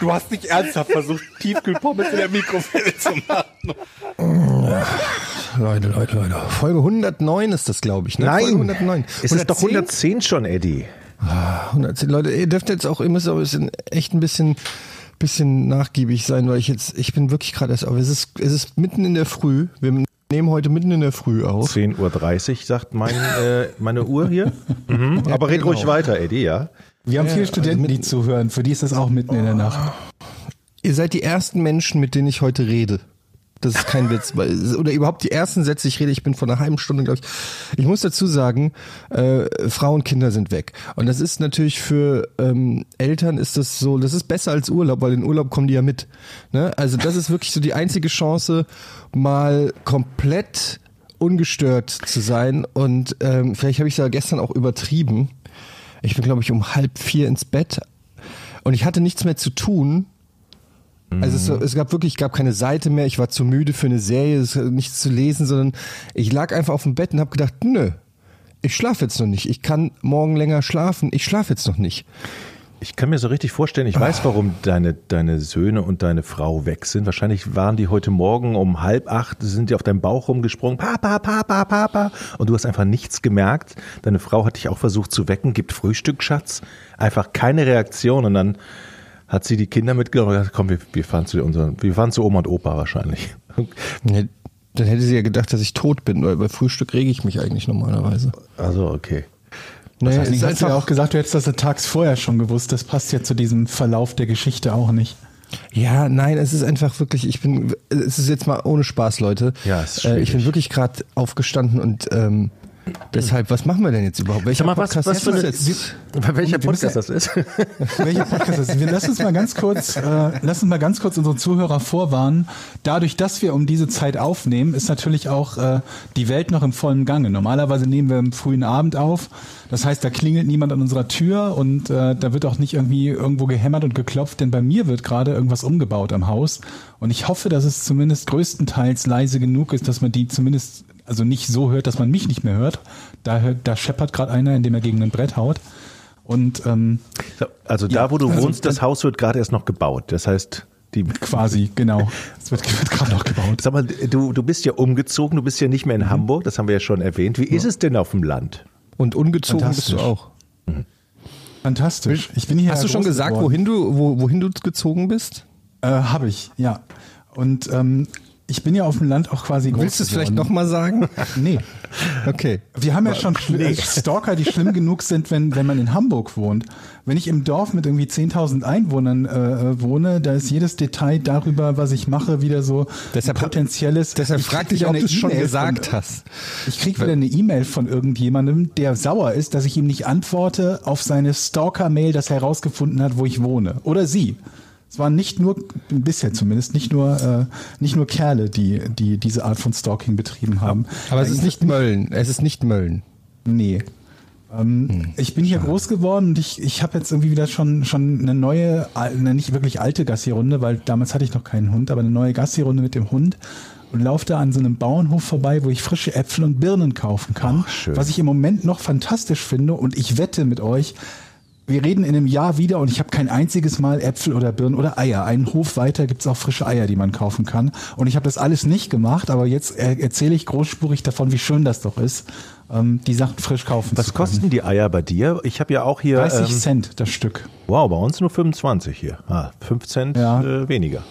Du hast nicht ernsthaft versucht, Tiefkühlpommes in der Mikrowelle zu machen. Leute, Leute, Leute. Folge 109 ist das, glaube ich. Ne? Nein. Folge 109. Ist das doch 110 schon, Eddie? 110. Leute, ihr dürft jetzt auch, ihr müsst auch ein bisschen, echt ein bisschen, bisschen nachgiebig sein, weil ich jetzt, ich bin wirklich gerade erst auf. Es ist, es ist mitten in der Früh. Wir nehmen heute mitten in der Früh auf. 10.30 Uhr, sagt mein, äh, meine Uhr hier. Mhm. Aber red genau. ruhig weiter, Eddie, ja? Wir haben Ja, viele Studenten, also die zuhören. Für die ist das auch mitten in der Nacht. Ihr seid die ersten Menschen, mit denen ich heute rede. Das ist kein Witz. Oder überhaupt die ersten Sätze, ich rede, ich bin vor einer halben Stunde, glaube ich. Ich muss dazu sagen, äh, Frau und Kinder sind weg. Und das ist natürlich für ähm, Eltern ist das so, das ist besser als Urlaub, weil in Urlaub kommen die ja mit. Ne? Also das ist wirklich so die einzige Chance, mal komplett ungestört zu sein. Und ähm, vielleicht habe ich da gestern auch übertrieben. Ich bin, glaube ich, um halb vier ins Bett. Und ich hatte nichts mehr zu tun. Also es, es gab wirklich, es gab keine Seite mehr, ich war zu müde für eine Serie, nichts zu lesen, sondern ich lag einfach auf dem Bett und habe gedacht, nö, ich schlafe jetzt noch nicht. Ich kann morgen länger schlafen, ich schlafe jetzt noch nicht. Ich kann mir so richtig vorstellen, ich weiß, warum deine, deine Söhne und deine Frau weg sind. Wahrscheinlich waren die heute Morgen um halb acht, sind die auf deinem Bauch rumgesprungen, Papa, Papa, Papa. Und du hast einfach nichts gemerkt. Deine Frau hat dich auch versucht zu wecken, gibt Frühstück, Schatz. Einfach keine Reaktion. Und dann hat sie die Kinder mitgenommen und gesagt, komm, wir, wir fahren zu unseren, wir fahren zu Oma und Opa wahrscheinlich. Ja, Dann hätte sie ja gedacht, dass ich tot bin, weil bei Frühstück rege ich mich eigentlich normalerweise. Also, okay. Nee, ist hast du ja auch gesagt, du hättest das tags vorher schon gewusst. Das passt ja zu diesem Verlauf der Geschichte auch nicht. Ja, nein, es ist einfach wirklich, ich bin, es ist jetzt mal ohne Spaß, Leute. Ja, es ist äh, ich bin schwierig. wirklich gerade aufgestanden und ähm, deshalb, was machen wir denn jetzt überhaupt? Welcher mal, was, Podcast was ist für das jetzt? welcher Wir müssen- Podcast das ist? Welcher Podcast ist? Wir lassen uns mal ganz kurz, äh, lass uns mal ganz kurz unsere Zuhörer vorwarnen. Dadurch, dass wir um diese Zeit aufnehmen, ist natürlich auch äh, die Welt noch im vollen Gange. Normalerweise nehmen wir im frühen Abend auf. Das heißt, da klingelt niemand an unserer Tür und äh, da wird auch nicht irgendwie irgendwo gehämmert und geklopft, denn bei mir wird gerade irgendwas umgebaut am Haus. Und ich hoffe, dass es zumindest größtenteils leise genug ist, dass man die zumindest also nicht so hört, dass man mich nicht mehr hört. Da, hört, da scheppert gerade einer, indem er gegen ein Brett haut. Und ähm, Also da, wo du also wohnst, das Haus wird gerade erst noch gebaut. Das heißt, die Quasi, genau. Es wird, wird gerade noch gebaut. Sag mal, du, du bist ja umgezogen, du bist ja nicht mehr in Hamburg, das haben wir ja schon erwähnt. Wie ist es denn auf dem Land? Und ungezogen bist du auch. Fantastisch. Ich bin hier Hast du schon gesagt, geworden. wohin du, wo, wohin du gezogen bist? Äh, Habe ich, ja. Und ähm, ich bin ja auf dem Land auch quasi groß Willst du es vielleicht nochmal sagen? Nee. Okay. Wir haben ja schon äh, Stalker, die schlimm genug sind, wenn, wenn man in Hamburg wohnt. Wenn ich im Dorf mit irgendwie 10.000 Einwohnern äh, äh, wohne, da ist jedes Detail darüber, was ich mache, wieder so Deshalb potenzielles. Deshalb Ich krieg fragte ich, wieder ob du es schon gesagt von, hast. Ich krieg wieder eine E-Mail von irgendjemandem, der sauer ist, dass ich ihm nicht antworte auf seine Stalker-Mail, das herausgefunden hat, wo ich wohne. Oder sie. Es waren nicht nur, bisher zumindest, nicht nur, äh, nicht nur Kerle, die, die diese Art von Stalking betrieben haben. Aber es ist nicht Mölln. Es ist nicht Mölln. Nee. Ähm, ich bin hier groß geworden und ich, ich habe jetzt irgendwie wieder schon, schon eine neue, eine nicht wirklich alte Gassi-Runde, weil damals hatte ich noch keinen Hund, aber eine neue Gassi-Runde mit dem Hund und laufe da an so einem Bauernhof vorbei, wo ich frische Äpfel und Birnen kaufen kann, schön. was ich im Moment noch fantastisch finde und ich wette mit euch, wir reden in einem Jahr wieder und ich habe kein einziges Mal Äpfel oder Birnen oder Eier. Einen Hof weiter gibt's auch frische Eier, die man kaufen kann. Und ich habe das alles nicht gemacht, aber jetzt äh, erzähle ich großspurig davon, wie schön das doch ist, ähm, die Sachen frisch kaufen Was zu können. kosten die Eier bei dir? Ich habe ja auch hier. 30 ähm, Cent das Stück. wow, bei uns nur 25 hier. Ah, 5 Cent Ja. äh, weniger.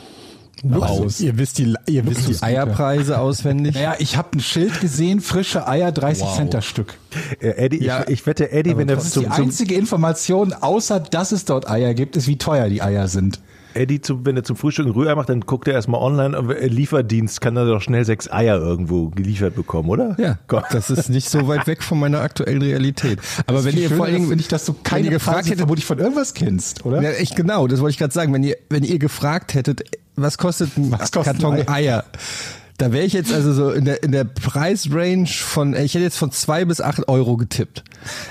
Luxus. Ihr wisst die, ihr wisst die. Eierpreise auswendig. Naja, ich habe ein Schild gesehen, frische Eier, 30 Cent das Stück. Äh, Eddie, Ja. ich, ich wette, Eddie, wenn er Das ist zum, die zum, einzige Information, außer dass es dort Eier gibt, ist, wie teuer die Eier sind. Eddie zum, wenn er zum Frühstück ein Rührei macht, dann guckt er erstmal online, äh, Lieferdienst kann er doch schnell sechs Eier irgendwo geliefert bekommen, oder? Ja, Gott. das ist nicht so weit weg von meiner aktuellen Realität. Aber wenn ihr vor allen Dingen, finde ich, dass du wenn keine Preise hättet, vermutlich von irgendwas kennst, oder? ja, echt genau, das wollte ich gerade sagen, wenn ihr, wenn ihr gefragt hättet, was kostet ein Was kostet Karton Ei? Eier, Da wäre ich jetzt also so in der, in der Preisrange von, ich hätte jetzt von zwei bis acht Euro getippt.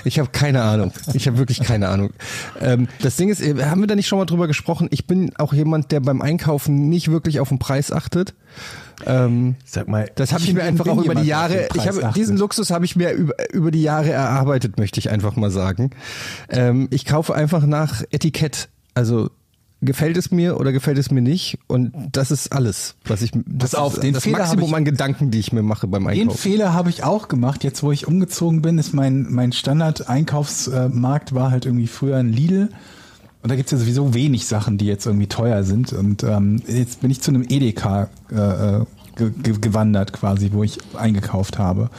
Ich habe keine Ahnung. Ich habe wirklich keine Ahnung. Ähm, das Ding ist, äh, haben wir da nicht schon mal drüber gesprochen? Ich bin auch jemand, der beim Einkaufen nicht wirklich auf den Preis achtet. Ähm, Sag mal, das habe ich, mir einfach auch über die Jahre, ich habe diesen. Luxus habe ich mir über, über die Jahre erarbeitet, möchte ich einfach mal sagen. Ähm, ich kaufe einfach nach Etikett. Also gefällt es mir oder gefällt es mir nicht? Und das ist alles, was ich das Pass auf, ist den das Fehler Maximum ich- an Gedanken, die ich mir mache beim Den Einkaufen. Fehler habe ich auch gemacht. Jetzt, wo ich umgezogen bin, ist mein, mein Standard-Einkaufsmarkt war halt irgendwie früher ein Lidl. Und da gibt's ja sowieso wenig Sachen, die jetzt irgendwie teuer sind. Und ähm, jetzt bin ich zu einem Edeka äh, äh, ge ge gewandert quasi, wo ich eingekauft habe.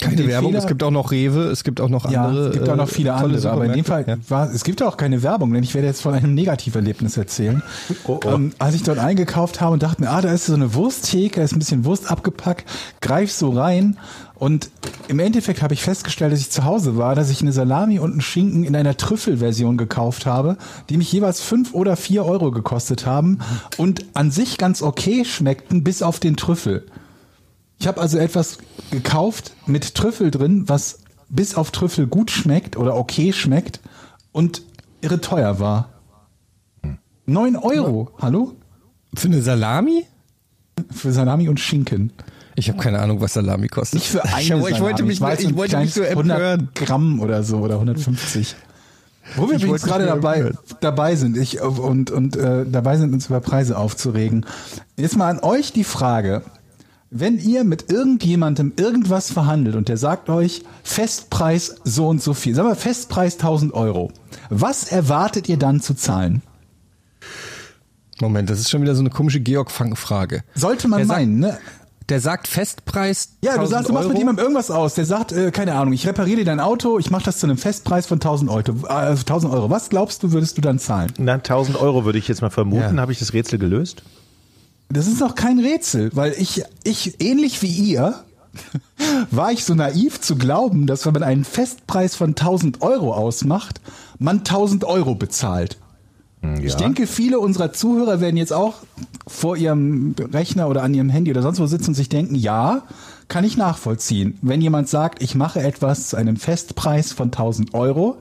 Keine Werbung, Fehler- es gibt auch noch Rewe, es gibt auch noch ja, andere. es gibt auch noch äh, viele tolle andere, aber in dem Fall Supermärkte. war, es gibt auch keine Werbung, denn ich werde jetzt von einem Negativerlebnis erzählen. Oh, oh. Ähm, als ich dort eingekauft habe und dachte mir, ah, da ist so eine Wursttheke, da ist ein bisschen Wurst abgepackt, greif so rein und im Endeffekt habe ich festgestellt, dass ich zu Hause war, dass ich eine Salami und einen Schinken in einer Trüffelversion gekauft habe, die mich jeweils fünf oder vier Euro gekostet haben und an sich ganz okay schmeckten, bis auf den Trüffel. Ich habe also etwas gekauft mit Trüffel drin, was bis auf Trüffel gut schmeckt oder okay schmeckt und irre teuer war. Neun Euro, hallo? Für eine Salami? Für Salami und Schinken. Ich habe keine Ahnung, was Salami kostet. Nicht für eine ich, ich wollte Salami. mich, ich ein wollte mich so empören. 100 Gramm oder so oder 150. Wo wir Ich übrigens gerade dabei, dabei sind ich, und, und äh, dabei sind, uns über Preise aufzuregen. Jetzt mal an euch die Frage. Wenn ihr mit irgendjemandem irgendwas verhandelt und der sagt euch Festpreis so und so viel, sagen wir Festpreis 1000 Euro, was erwartet ihr dann zu zahlen? Moment, das ist schon wieder so eine komische Georg-Fang-Frage. Sollte man Der sagt- meinen, ne? Der sagt Festpreis. Ja, du 1000 sagst, du machst mit Euro. jemandem irgendwas aus. Der sagt, äh, keine Ahnung, ich repariere dir dein Auto, ich mache das zu einem Festpreis von 1000 Euro. Äh, 1000 Euro. Was glaubst du, würdest du dann zahlen? Na, 1000 Euro würde ich jetzt mal vermuten. Ja. Habe ich das Rätsel gelöst? Das ist noch kein Rätsel, weil ich, ich ähnlich wie ihr, war ich so naiv zu glauben, dass wenn man einen Festpreis von 1000 Euro ausmacht, man 1000 Euro bezahlt. Hm, Ich denke, viele unserer Zuhörer werden jetzt auch vor ihrem Rechner oder an ihrem Handy oder sonst wo sitzen und sich denken, ja, kann ich nachvollziehen. Wenn jemand sagt, ich mache etwas zu einem Festpreis von 1000 Euro,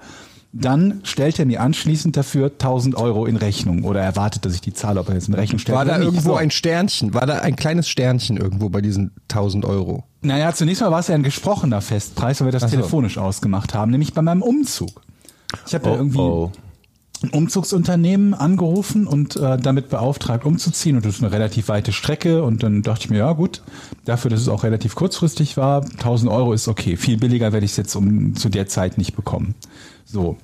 dann stellt er mir anschließend dafür 1000 Euro in Rechnung oder erwartet, dass ich die zahle, ob er jetzt in Rechnung stellt. War da irgendwo So. ein Sternchen? War da ein kleines Sternchen irgendwo bei diesen 1000 Euro? Naja, zunächst mal war es ja ein gesprochener Festpreis, weil wir das so. telefonisch ausgemacht haben, nämlich bei meinem Umzug. Ich habe ja Oh, irgendwie oh. ein Umzugsunternehmen angerufen und äh, damit beauftragt umzuziehen und das ist eine relativ weite Strecke und dann dachte ich mir, ja gut, dafür, dass es auch relativ kurzfristig war, 1000 Euro ist okay. Viel billiger werde ich es jetzt um zu der Zeit nicht bekommen. So,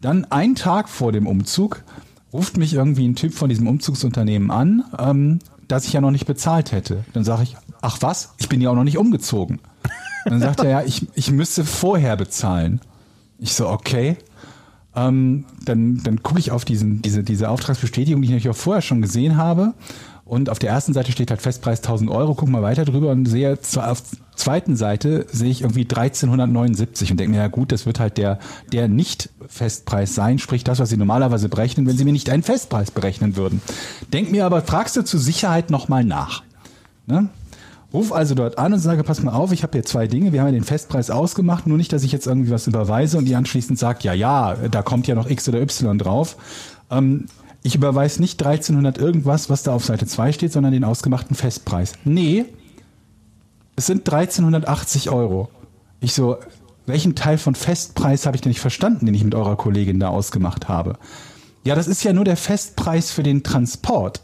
dann einen Tag vor dem Umzug ruft mich irgendwie ein Typ von diesem Umzugsunternehmen an, ähm, dass ich ja noch nicht bezahlt hätte. Dann sage ich, ach was, ich bin ja auch noch nicht umgezogen. Dann sagt er, ja, ich, ich müsste vorher bezahlen. Ich so, okay. Ähm, dann dann gucke ich auf diesen, diese, diese Auftragsbestätigung, die ich natürlich auch vorher schon gesehen habe. Und auf der ersten Seite steht halt Festpreis 1000 Euro. Guck mal weiter drüber und sehe auf zweiten Seite sehe ich irgendwie 1379 und denke mir, ja gut, das wird halt der, der Nicht-Festpreis sein, sprich das, was sie normalerweise berechnen, wenn sie mir nicht einen Festpreis berechnen würden. Denk mir aber, fragst du zur Sicherheit nochmal nach. Ne? Ruf also dort an und sage, pass mal auf, ich habe hier zwei Dinge, wir haben ja den Festpreis ausgemacht, nur nicht, dass ich jetzt irgendwie was überweise und die anschließend sagt, ja, ja, da kommt ja noch X oder Y drauf. Ähm, ich überweise nicht 1300 irgendwas, was da auf Seite 2 steht, sondern den ausgemachten Festpreis. Nee, es sind 1380 Euro. Ich so, welchen Teil von Festpreis habe ich denn nicht verstanden, den ich mit eurer Kollegin da ausgemacht habe? Ja, das ist ja nur der Festpreis für den Transport.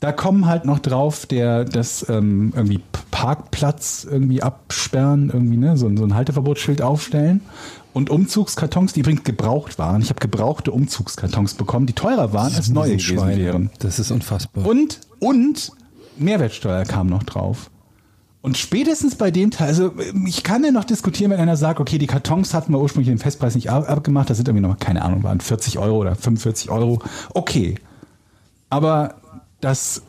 Da kommen halt noch drauf, der das ähm, irgendwie Parkplatz irgendwie absperren, irgendwie ne, so, so ein Halteverbotsschild aufstellen und Umzugskartons, die übrigens gebraucht waren. Ich habe gebrauchte Umzugskartons bekommen, die teurer waren als neue gewesen wären. Das ist unfassbar. Und, und Mehrwertsteuer kam noch drauf. Und spätestens bei dem Teil, also ich kann ja noch diskutieren, wenn einer sagt, okay, die Kartons hatten wir ursprünglich den Festpreis nicht ab- abgemacht, das sind irgendwie noch, keine Ahnung, waren 40 Euro oder 45 Euro. Okay. Aber das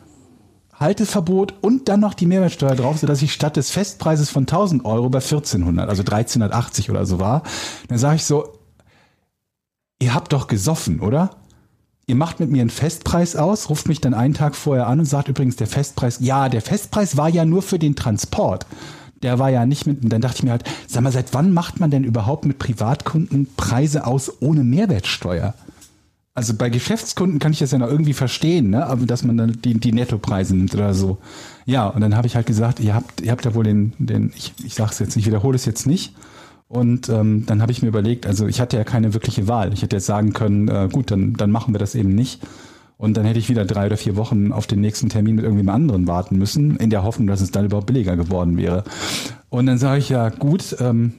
Halteverbot und dann noch die Mehrwertsteuer drauf, sodass ich statt des Festpreises von 1000 Euro bei 1400, also 1380 oder so war, dann sage ich so, ihr habt doch gesoffen, oder? ihr macht mit mir einen Festpreis aus, ruft mich dann einen Tag vorher an und sagt übrigens der Festpreis, ja, der Festpreis war ja nur für den Transport. Der war ja nicht mit, und dann dachte ich mir halt, sag mal, seit wann macht man denn überhaupt mit Privatkunden Preise aus ohne Mehrwertsteuer? Also bei Geschäftskunden kann ich das ja noch irgendwie verstehen, ne? aber dass man dann die, die Nettopreise nimmt oder so. Ja, und dann habe ich halt gesagt, ihr habt, ihr habt ja wohl den, den ich, ich sage es jetzt nicht, wiederhole es jetzt nicht. Und ähm, dann habe ich mir überlegt, also ich hatte ja keine wirkliche Wahl. Ich hätte jetzt sagen können, äh, gut, dann, dann machen wir das eben nicht. Und dann hätte ich wieder drei oder vier Wochen auf den nächsten Termin mit irgendjemand anderen warten müssen, in der Hoffnung, dass es dann überhaupt billiger geworden wäre. Und dann sage ich ja, gut, ähm,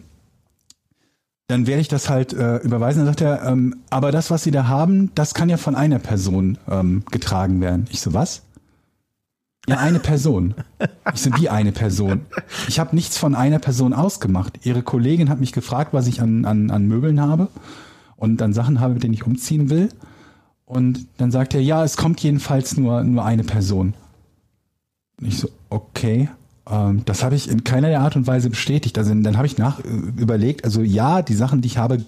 dann werde ich das halt äh, überweisen. Dann sagt er, ähm, aber das, was Sie da haben, das kann ja von einer Person ähm, getragen werden. Ich so, was? Ja, eine Person. Ich so, wie eine Person? Ich habe nichts von einer Person ausgemacht. Ihre Kollegin hat mich gefragt, was ich an, an, an Möbeln habe und an Sachen habe, mit denen ich umziehen will. Und dann sagt er, ja, es kommt jedenfalls nur, nur eine Person. Ich so, okay. Ähm, das habe ich in keiner Art und Weise bestätigt. Also dann habe ich nach äh, überlegt, also ja, die Sachen, die ich habe,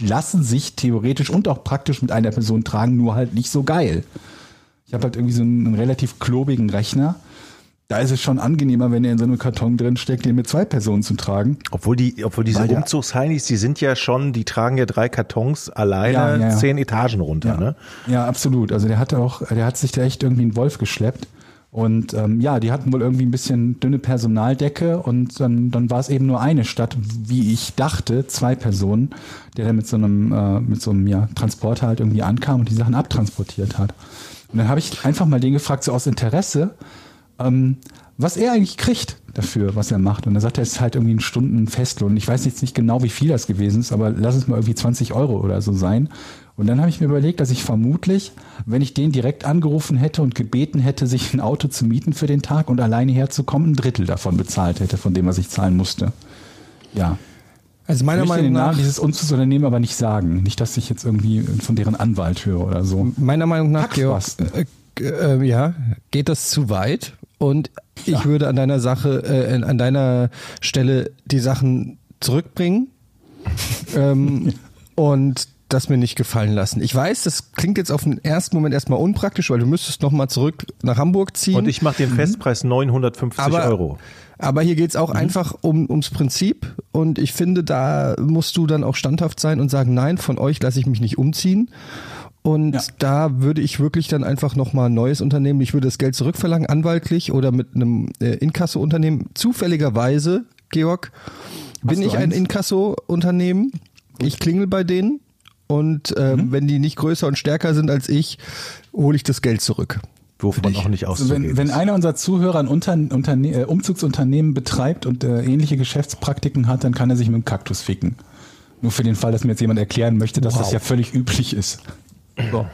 lassen sich theoretisch und auch praktisch mit einer Person tragen, nur halt nicht so geil. Ich habe halt irgendwie so einen, einen relativ klobigen Rechner. Da ist es schon angenehmer, wenn er in so einem Karton drin steckt, den mit zwei Personen zu tragen. Obwohl die, obwohl diese Weil Umzugsheinis, die sind ja schon, die tragen ja drei Kartons alleine Ja, ja, ja. zehn Etagen runter, Ja. ne? Ja, absolut. Also der hatte auch, der hat sich da echt irgendwie einen Wolf geschleppt. Und ähm, ja, die hatten wohl irgendwie ein bisschen dünne Personaldecke und dann, dann war es eben nur eine statt, wie ich dachte, zwei Personen, der dann mit so einem, äh, mit so einem ja, Transporter halt irgendwie ankam und die Sachen abtransportiert hat. Und dann habe ich einfach mal den gefragt, so aus Interesse, ähm, was er eigentlich kriegt dafür, was er macht. Und er sagt, er ist halt irgendwie ein Stunden Festlohn. Ich weiß jetzt nicht genau, wie viel das gewesen ist, aber lass es mal irgendwie 20 Euro oder so sein. Und dann habe ich mir überlegt, dass ich vermutlich, wenn ich den direkt angerufen hätte und gebeten hätte, sich ein Auto zu mieten für den Tag und alleine herzukommen, ein Drittel davon bezahlt hätte, von dem, was ich zahlen musste. Ja. Also Ich meiner möchte Meinung den Namen nach, dieses Umzugsunternehmens aber nicht sagen. Nicht, dass ich jetzt irgendwie von deren Anwalt höre oder so. meiner Meinung nach, Georg, äh, äh, ja, geht das zu weit. Und ich würde an deiner Sache, äh, an deiner Stelle die Sachen zurückbringen ähm, und das mir nicht gefallen lassen. Ich weiß, das klingt jetzt auf den ersten Moment erstmal unpraktisch, weil du müsstest nochmal zurück nach Hamburg ziehen. Und ich mache den Festpreis 950 Mhm. aber, Euro. Aber hier geht's Mhm. auch einfach um, ums Prinzip und ich finde, da musst du dann auch standhaft sein und sagen, nein, von euch lasse ich mich nicht umziehen. Und Ja. da würde ich wirklich dann einfach nochmal ein neues Unternehmen, ich würde das Geld zurückverlangen, anwaltlich oder mit einem äh, Inkasso-Unternehmen. Zufälligerweise, Georg, bin du ich ein eins? Inkasso-Unternehmen. Ich klingel bei denen und ähm, Mhm. wenn die nicht größer und stärker sind als ich, hole ich das Geld zurück. Wovon auch nicht auszugehen wenn, wenn einer unserer Zuhörer ein Unter, Unterne äh, Umzugsunternehmen betreibt und äh, ähnliche Geschäftspraktiken hat, dann kann er sich mit dem Kaktus ficken. Nur für den Fall, dass mir jetzt jemand erklären möchte, dass das ja völlig üblich ist. So.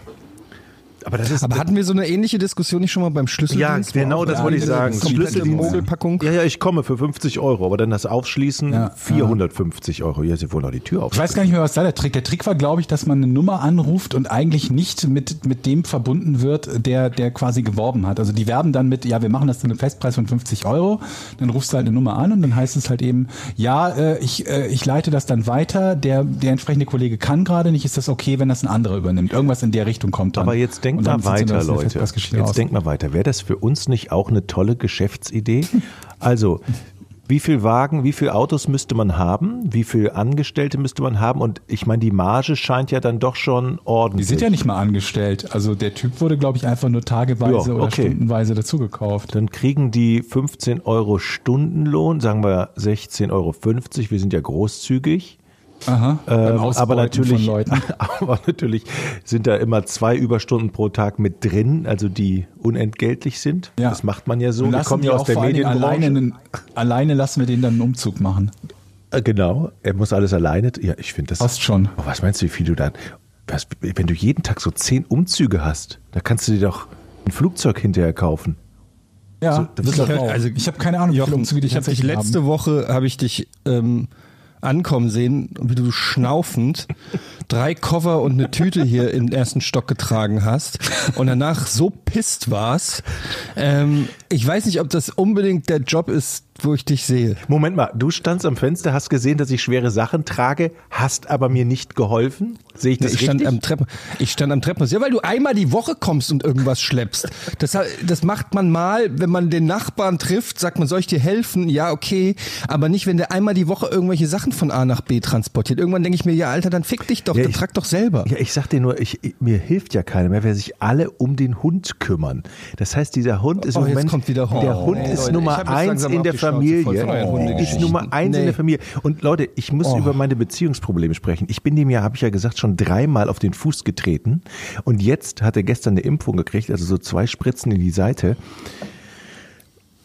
Aber das ist Aber hatten wir so eine ähnliche Diskussion nicht schon mal beim Schlüsseldienst? Ja, genau das wollte ich sagen. Schlüsseldienst. Mogelpackung. Ja, ja, ich komme für 50 Euro, aber dann das Aufschließen Ja, 450 Euro. Ja, sie wollen auch die Tür auf. Ich weiß gar nicht mehr, was da der Trick. Der Trick war, glaube ich, dass man eine Nummer anruft und eigentlich nicht mit, mit dem verbunden wird, der, der quasi geworben hat. Also die werben dann mit, ja, wir machen das zu einem Festpreis von 50 Euro. Dann rufst du halt eine Nummer an und dann heißt es halt eben, ja, äh, ich, äh, ich leite das dann weiter. Der, der entsprechende Kollege kann gerade nicht. Ist das okay, wenn das ein anderer übernimmt? Irgendwas in der Richtung kommt dann. Aber jetzt denkt dann mal weiter, Leute. Jetzt aus. denkt mal weiter. Wäre das für uns nicht auch eine tolle Geschäftsidee? Also, wie viel Wagen, wie viel Autos müsste man haben? Wie viel Angestellte müsste man haben? Und ich meine, die Marge scheint ja dann doch schon Die ordentlich. sind ja nicht mal angestellt. Also der Typ wurde, glaube ich, einfach nur tageweise oder okay. stundenweise dazugekauft. Dann kriegen die 15 Euro Stundenlohn, sagen wir 16,50 Euro. Wir sind ja großzügig. Aha. Ähm, aber Ausbeuten natürlich, Von Leuten. aber natürlich sind da immer zwei Überstunden pro Tag mit drin, also die unentgeltlich sind. Ja. Das macht man ja so. Wir kommen ja aus der Medienbranche. alleine, einen- alleine lassen wir den dann einen Umzug machen. Äh, Genau, er muss alles alleine. Ja, ich finde das. Passt schon. Oh, was meinst du, wie viel du dann? Was, wenn du jeden Tag so zehn Umzüge hast, da kannst du dir doch ein Flugzeug hinterher kaufen. Ja, So, das ich, auch. also, ich habe keine Ahnung, wie viele Umzüge die ich tatsächlich letzte haben. Woche habe ich dich ähm, ankommen sehen, wie du schnaufend drei Koffer und eine Tüte hier im ersten Stock getragen hast und danach so pisst warst. Ähm, ich weiß nicht, ob das unbedingt der Job ist, wo ich dich sehe. Moment mal, du standst am Fenster, hast gesehen, dass ich schwere Sachen trage, hast aber mir nicht geholfen? Sehe ich das ich stand richtig? am Treppen, ich stand am Treppenhaus. Ja, weil du einmal die Woche kommst und irgendwas schleppst. Das, das macht man mal, wenn man den Nachbarn trifft, sagt man, soll ich dir helfen? Ja, okay. Aber nicht, wenn der einmal die Woche irgendwelche Sachen von A nach B transportiert. Irgendwann denke ich mir, ja, Alter, dann fick dich doch, Ja, dann ich- trag doch selber. Ja, ich sag dir nur, ich, ich- mir hilft ja keiner mehr, wer sich alle um den Hund kümmern. Das heißt, dieser Hund ist Oh, im Moment, kommt wieder Hund. der Oh, Hund nee, ist Leute, ich Nummer eins in der voll Familie. Ist. Nummer eins in Nee. der Familie. Und Leute, ich muss Oh. über meine Beziehungsprobleme sprechen. Ich bin dem ja, habe ich ja gesagt, schon dreimal auf den Fuß getreten. Und jetzt hat er gestern eine Impfung gekriegt, also so zwei Spritzen in die Seite.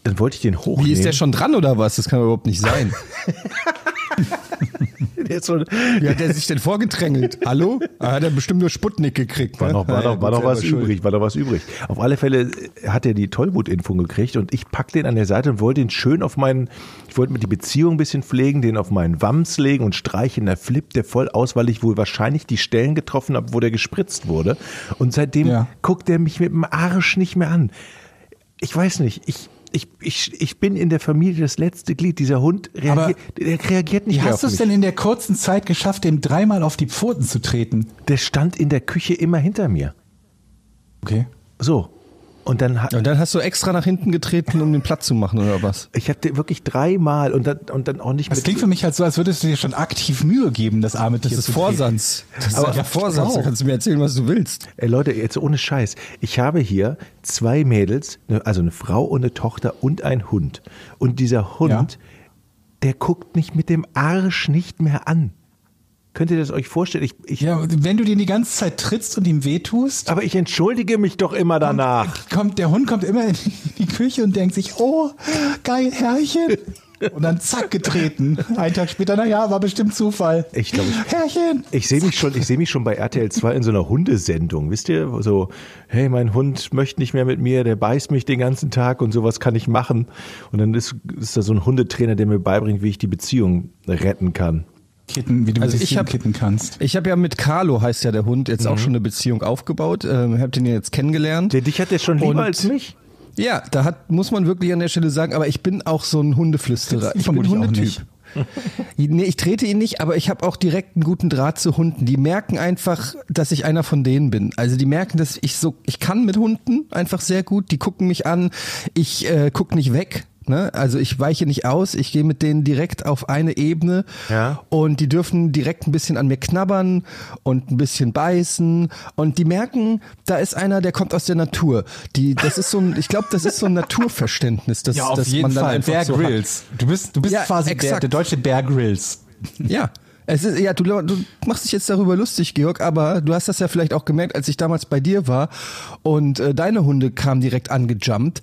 Dann wollte ich den hochnehmen. Wie ist der schon dran oder was? Das kann überhaupt nicht sein. Wie hat der sich denn vorgedrängelt? Hallo? Ah, Hat er bestimmt nur Sputnik gekriegt. War ne? noch, war noch, war noch was übrig, war noch was übrig. Auf alle Fälle hat er die Tollwutimpfung gekriegt und ich packte den an der Seite und wollte ihn schön auf meinen, ich wollte mit die Beziehung ein bisschen pflegen, den auf meinen Wams legen und streichen. Da flippt der voll aus, weil ich wohl wahrscheinlich die Stellen getroffen habe, wo der gespritzt wurde. Und seitdem Ja. guckt er mich mit dem Arsch nicht mehr an. Ich weiß nicht, ich, ich, ich, ich bin in der Familie das letzte Glied. Dieser Hund reagiert, der reagiert nicht Wie mehr hast auf du es denn in der kurzen Zeit geschafft, dem dreimal auf die Pfoten zu treten? Der stand in der Küche immer hinter mir. Okay. So. Und dann hat, Und dann hast du extra nach hinten getreten, um den Platz zu machen oder was? Ich hatte wirklich dreimal und dann, und dann auch nicht Das mit. klingt für mich halt so, als würdest du dir schon aktiv Mühe geben, das arme Tier Das ist. Vorsatz. Das ist Aber- einfach Vorsatz. Da kannst du mir erzählen, was du willst. Ey Leute, jetzt ohne Scheiß. Ich habe hier zwei Mädels, ne, also eine Frau und eine Tochter und ein Hund. Und dieser Hund, Ja. der guckt mich mit dem Arsch nicht mehr an. Könnt ihr das euch vorstellen? Ich, ich, Ja, wenn du den die ganze Zeit trittst und ihm wehtust, Aber ich entschuldige mich doch immer danach. kommt der Hund kommt immer in die Küche und denkt sich, oh, geil, Herrchen. Und dann zack getreten. Einen Tag später, na ja, war bestimmt Zufall. Ich glaube, ich, Herrchen. Ich sehe mich schon, ich sehe mich schon bei RTL 2 in so einer Hundesendung, wisst ihr? So, hey, mein Hund möchte nicht mehr mit mir, der beißt mich den ganzen Tag und sowas kann ich machen. Und dann ist, ist da so ein Hundetrainer, der mir beibringt, wie ich die Beziehung retten kann. Kitten, wie du Also ich hab- kitten kannst. Ich habe ja mit Carlo, heißt ja der Hund, jetzt auch schon eine Beziehung aufgebaut. Ähm, hab den jetzt kennengelernt. Der dich hat der schon lieber Und- als mich. Ja, da hat, muss man wirklich an der Stelle sagen, aber ich bin auch so ein Hundeflüsterer. Ich bin auch Hundetyp. Nee, ich trete ihn nicht, aber ich habe auch direkt einen guten Draht zu Hunden. Die merken einfach, dass ich einer von denen bin. Also die merken, dass ich so, ich kann mit Hunden einfach sehr gut. Die gucken mich an, ich äh, guck nicht weg. Ne? Also ich weiche nicht aus, ich gehe mit denen direkt auf eine Ebene Ja. und die dürfen direkt ein bisschen an mir knabbern und ein bisschen beißen und die merken, da ist einer, der kommt aus der Natur. Die, das ist so ein, ich glaube, das ist so ein Naturverständnis, das, Ja, auf das jeden man dann Fall. einfach Bear so hat. Grylls. Du bist, du bist Ja, quasi der, der deutsche Bear Grylls. Ja. Es ist, ja, du, du machst dich jetzt darüber lustig, Georg, aber du hast das ja vielleicht auch gemerkt, als ich damals bei dir war und äh, deine Hunde kamen direkt angejumpt.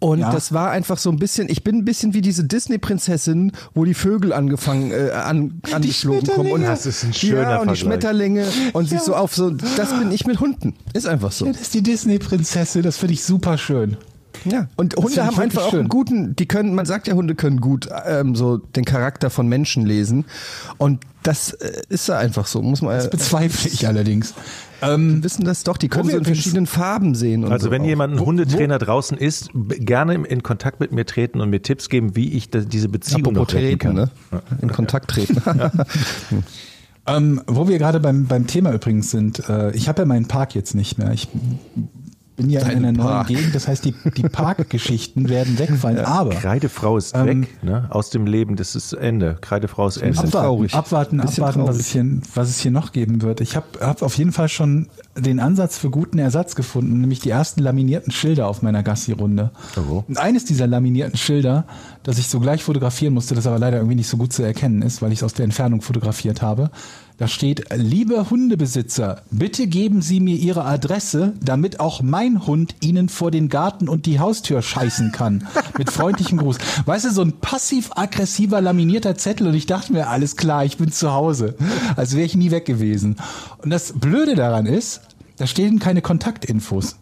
Und Ja. das war einfach so ein bisschen, ich bin ein bisschen wie diese Disney-Prinzessin, wo die Vögel angefangen, äh, an, angeflogen kommen. Und. Das ist ein schöner Ja, und die Vergleich. Schmetterlinge und sich so auf so, das bin ich mit Hunden. Ist einfach so. Ja, das ist die Disney-Prinzessin, das finde ich super schön. Ja, und Das Hunde haben einfach auch schön. einen guten, die können, man sagt ja, Hunde können gut ähm, so den Charakter von Menschen lesen. Und das äh, ist ja einfach so, muss man. Das bezweifle ich allerdings. Ähm, wissen das doch, die können so in verschiedenen Farben sehen. Und Also so wenn auch. jemand ein Hundetrainer draußen ist, gerne in Kontakt mit mir treten und mir Tipps geben, wie ich da, diese Beziehung Apropos noch retten treten, kann. ne? In Kontakt treten. ähm, wo wir gerade beim, beim Thema übrigens sind, äh, ich habe ja meinen Park jetzt nicht mehr. Ich bin ja in Deinen einer neuen Park. Gegend, das heißt, die, die Parkgeschichten werden wegfallen. Aber Kreidefrau ist Ähm, weg, ne? Aus dem Leben, das ist Ende. Kreidefrau ist Ende. abwarten, traurig. abwarten, Bisschen abwarten was, es hier, was es hier noch geben wird. Ich habe hab auf jeden Fall schon den Ansatz für guten Ersatz gefunden, nämlich die ersten laminierten Schilder auf meiner Gassi-Runde. Oh. Und eines dieser laminierten Schilder, das ich sogleich fotografieren musste, das aber leider irgendwie nicht so gut zu erkennen ist, weil ich es aus der Entfernung fotografiert habe, da steht, liebe Hundebesitzer, bitte geben Sie mir Ihre Adresse, damit auch mein Hund Ihnen vor den Garten und die Haustür scheißen kann. Mit freundlichem Gruß. Weißt du, so ein passiv-aggressiver laminierter Zettel und ich dachte mir, alles klar, ich bin zu Hause. Als wäre ich nie weg gewesen. Und das Blöde daran ist, da stehen keine Kontaktinfos.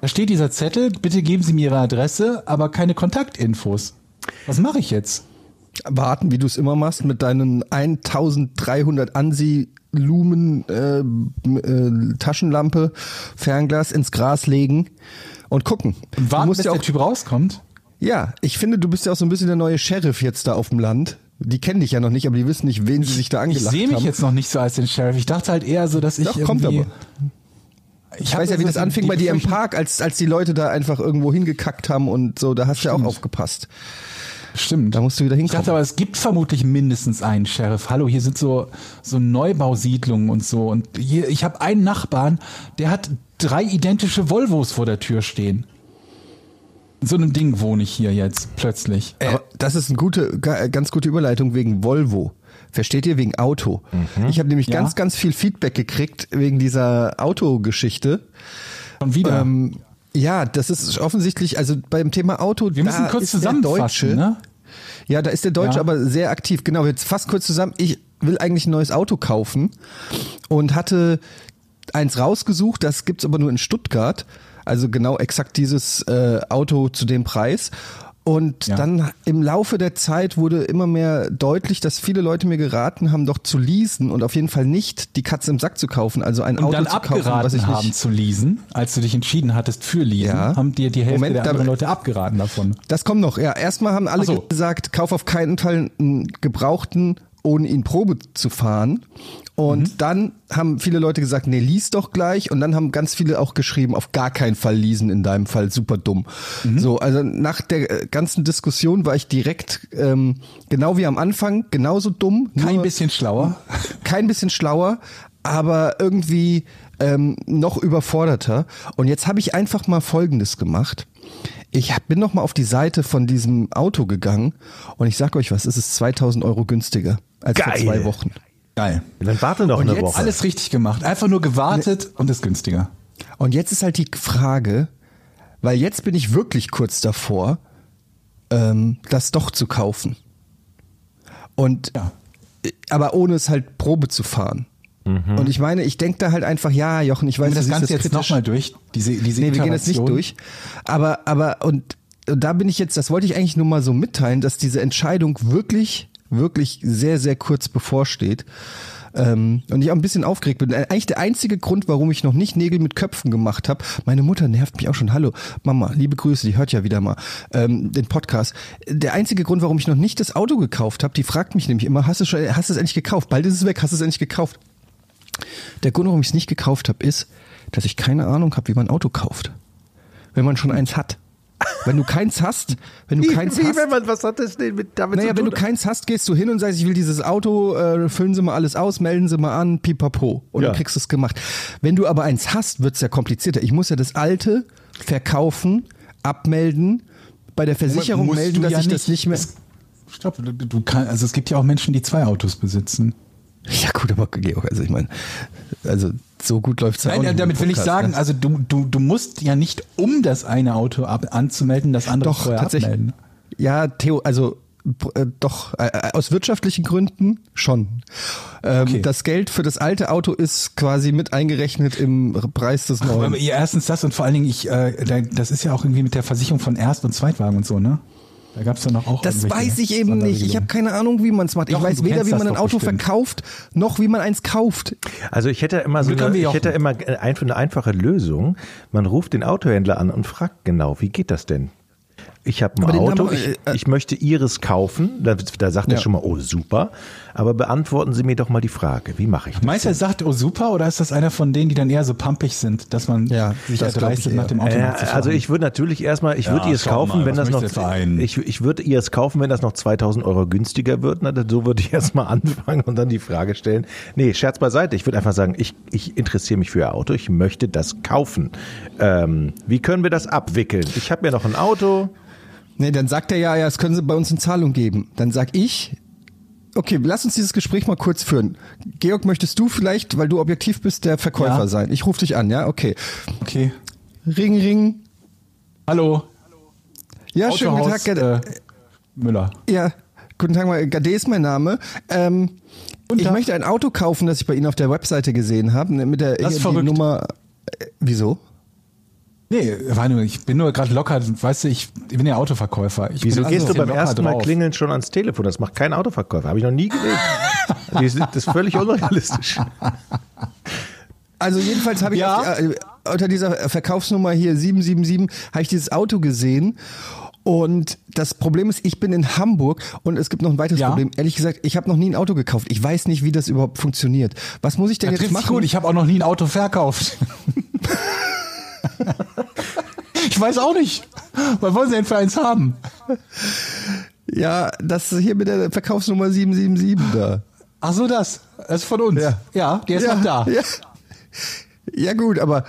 Da steht dieser Zettel, bitte geben Sie mir Ihre Adresse, aber keine Kontaktinfos. Was mache ich jetzt? Warten, wie du es immer machst, mit deinen 1300 Ansi-Lumen äh, äh, Taschenlampe, Fernglas ins Gras legen und gucken. Und warten, du musst bis ja der auch Typ rauskommt? Ja, ich finde, du bist ja auch so ein bisschen der neue Sheriff jetzt da auf dem Land. Die kennen dich ja noch nicht, aber die wissen nicht, wen sie sich da Ich angelacht sehe mich haben. jetzt noch nicht so als den Sheriff. Ich dachte halt eher so, dass ich Doch, kommt aber. Ich hab weiß ja, wie das anfing bei dir im Park, als, als die Leute da einfach irgendwo hingekackt haben und so, da hast du ja auch aufgepasst. Stimmt. Da musst du wieder Ich hinkommen. dachte aber, es gibt vermutlich mindestens einen Sheriff. Hallo, hier sind so, so Neubausiedlungen und so. Und hier, ich habe einen Nachbarn, der hat drei identische Volvos vor der Tür stehen. In so einem Ding wohne ich hier jetzt plötzlich. Äh, das ist eine gute, ga- ganz gute Überleitung wegen Volvo. Versteht ihr? Wegen Auto. Ich habe nämlich Ja. ganz, ganz viel Feedback gekriegt wegen dieser Autogeschichte. Schon wieder. Ähm, ja, das ist offensichtlich, also beim Thema Auto, Wir müssen da kurz ist der zusammenfassen, Deutsche, ne? Ja, da ist der Deutsche Ja. aber sehr aktiv. Genau, jetzt fast kurz zusammen. Ich will eigentlich ein neues Auto kaufen und hatte eins rausgesucht, das gibt's aber nur in Stuttgart. Also genau exakt dieses äh, Auto zu dem Preis. Und Ja. dann im Laufe der Zeit wurde immer mehr deutlich, dass viele Leute mir geraten haben, doch zu leasen und auf jeden Fall nicht die Katze im Sack zu kaufen. Also ein Und Auto dann zu kaufen, was abgeraten ich haben nicht. zu leasen, als du dich entschieden hattest für leasen, Ja. haben dir die Hälfte Moment, der da- anderen Leute abgeraten davon. Das kommt noch. Ja, erstmal haben alle so. gesagt, kauf auf keinen Fall einen Gebrauchten, ohne ihn Probe zu fahren. Und Mhm. dann haben viele Leute gesagt, nee, lies doch gleich. Und dann haben ganz viele auch geschrieben, auf gar keinen Fall leasen, in deinem Fall super dumm. Mhm. So, also nach der äh, ganzen Diskussion war ich direkt, ähm, genau wie am Anfang, genauso dumm. Kein nur bisschen schlauer. kein bisschen schlauer, aber irgendwie ähm, noch überforderter. Und jetzt habe ich einfach mal Folgendes gemacht. Ich bin noch mal auf die Seite von diesem Auto gegangen und ich sag euch was, es ist 2000 Euro günstiger als Geil. vor zwei Wochen. Geil. Dann warte noch Und eine jetzt Woche. Alles richtig gemacht. Einfach nur gewartet und ist günstiger. Und jetzt ist halt die Frage, weil jetzt bin ich wirklich kurz davor, ähm, das doch zu kaufen. Und Ja. aber ohne es halt Probe zu fahren. Und ich meine, ich denke da halt einfach, ja, Jochen, ich weiß, wir das Ganze jetzt kritisch. nochmal durch? Diese, diese Nee, wir gehen das nicht durch. Aber, aber, und, und da bin ich jetzt, das wollte ich eigentlich nur mal so mitteilen, dass diese Entscheidung wirklich, wirklich sehr, sehr kurz bevorsteht. Ähm, und ich auch ein bisschen aufgeregt bin. Äh, Eigentlich der einzige Grund, warum ich noch nicht Nägel mit Köpfen gemacht habe. Meine Mutter nervt mich auch schon. Hallo, Mama, liebe Grüße, die hört ja wieder mal ähm, den Podcast. Der einzige Grund, warum ich noch nicht das Auto gekauft habe, die fragt mich nämlich immer, hast du schon, hast du es endlich gekauft? Bald ist es weg, hast du es endlich gekauft? Der Grund, warum ich es nicht gekauft habe, ist, dass ich keine Ahnung habe, wie man ein Auto kauft. Wenn man schon eins hat. Wenn du keins hast, wenn du keins Wie, hast, wenn man, was hat das denn mit damit naja, zu wenn du keins hast, gehst du hin und sagst, ich will dieses Auto, äh, füllen Sie mal alles aus, melden Sie mal an, pipapo. Und Ja. dann kriegst du es gemacht. Wenn du aber eins hast, wird's ja komplizierter. Ich muss ja das alte verkaufen, abmelden, bei der Versicherung Musst melden, dass ja ich das nicht mehr. Es- Stopp, du, du kann, also es gibt ja auch Menschen, die zwei Autos besitzen. Ja gut, aber Georg, also ich meine, also so gut läuft's ja auch Nein, nicht mit damit will ich sagen, ne? also du, du, du musst ja nicht, um das eine Auto ab, anzumelden, das andere Doch, vorher tatsächlich. abmelden. Ja, Theo, also äh, doch, äh, aus wirtschaftlichen Gründen schon. Ähm, Okay. Das Geld für das alte Auto ist quasi mit eingerechnet im Preis des neuen. Ja, erstens das und vor allen Dingen, ich, äh, da- das ist ja auch irgendwie mit der Versicherung von Erst- und Zweitwagen und so, ne? Da gab's doch noch auch Das weiß ich eben nicht. Ich habe keine Ahnung, wie man es macht. Ich Jochen, weiß weder, wie man ein doch Auto bestimmt. verkauft, noch wie man eins kauft. Also ich hätte immer so eine, ich hätte immer ein- eine einfache Lösung. Man ruft den Autohändler an und fragt genau, wie geht das denn? Ich habe ein Aber Auto, haben wir, ich, äh, ich möchte Ihres kaufen. Da, da sagt er Ja. schon mal, oh super. Aber beantworten Sie mir doch mal die Frage, wie mache ich das? Meinst du, er sagt, oh super, oder ist das einer von denen, die dann eher so pumpig sind, dass man Ja, sich das eher. nach dem Äh, Automat zu fahren? also ich würde natürlich erstmal, ich Ja, würde ihr es kaufen, mal, wenn das noch, ich, ich würde ihr es kaufen, wenn das noch 2000 Euro günstiger wird. Na, so würde ich erstmal anfangen und dann die Frage stellen. Nee, Scherz beiseite. Ich würde einfach sagen, ich, ich interessiere mich für ihr Auto, ich möchte das kaufen. Ähm, wie können wir das abwickeln? Ich habe mir noch ein Auto. Nee, dann sagt er ja, ja, das können Sie bei uns in Zahlung geben. Dann sag ich, okay, lass uns dieses Gespräch mal kurz führen. Georg, möchtest du vielleicht, weil du objektiv bist, der Verkäufer Ja. sein? Ich rufe dich an, ja? Okay. okay. Ring, ring. Hallo, Ja, schönen guten Autohaus, Tag. Äh, Müller. Ja, guten Tag, mal. Gade ist mein Name. Ähm, ich möchte ein Auto kaufen, das ich bei Ihnen auf der Webseite gesehen habe, ne, mit der Das ist verrückt. Nummer. Äh, wieso? Nee, war nur, ich bin nur gerade locker, weißt du, ich, bin ja Autoverkäufer. Ich Wieso bin gehst du also beim locker ersten Mal drauf. klingeln schon ans Telefon? Das macht kein Autoverkäufer. Habe ich noch nie gesehen. Das ist völlig unrealistisch. Also jedenfalls habe ich Ja. die, äh, unter dieser Verkaufsnummer hier 777 habe ich dieses Auto gesehen Und das Problem ist, ich bin in Hamburg und es gibt noch ein weiteres Ja. Problem. Ehrlich gesagt, ich habe noch nie ein Auto gekauft. Ich weiß nicht, wie das überhaupt funktioniert. Was muss ich denn Da jetzt machen? gut. Ich habe auch noch nie ein Auto verkauft. ich weiß auch nicht. Was wollen Sie denn für eins haben? Ja, das hier mit der Verkaufsnummer 777 da. Ach so, das. Das ist von uns. Ja. Ja, der ist ja, noch da. Ja. ja gut, aber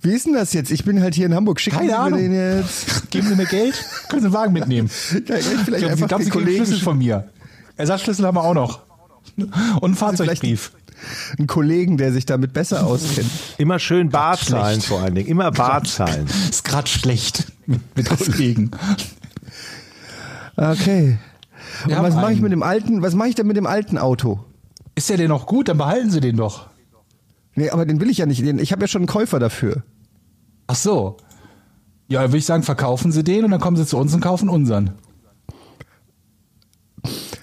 wie ist denn das jetzt? Ich bin halt hier in Hamburg. Schicken Keine Sie mir Ahnung. den jetzt? Geben Sie mir Geld, können Sie einen Wagen mitnehmen. Ich vielleicht Ich glaube, Sie, glaub, Sie Kollegen, Schlüssel von mir. Ersatzschlüssel haben wir auch noch. Und einen Fahrzeugbrief. Einen Kollegen, der sich damit besser auskennt. Immer schön Bar zahlen vor allen Dingen. Immer Bar zahlen. Ist gerade schlecht mit, Kollegen. Okay. Und Wir was mache ich mit dem alten, was mache ich denn mit dem alten Auto? Ist der denn noch gut? Dann behalten Sie den doch. Nee, aber den will ich ja nicht. Den- Ich habe ja schon einen Käufer dafür. Ach so. Ja, dann würde ich sagen, verkaufen Sie den und dann kommen Sie zu uns und kaufen unseren.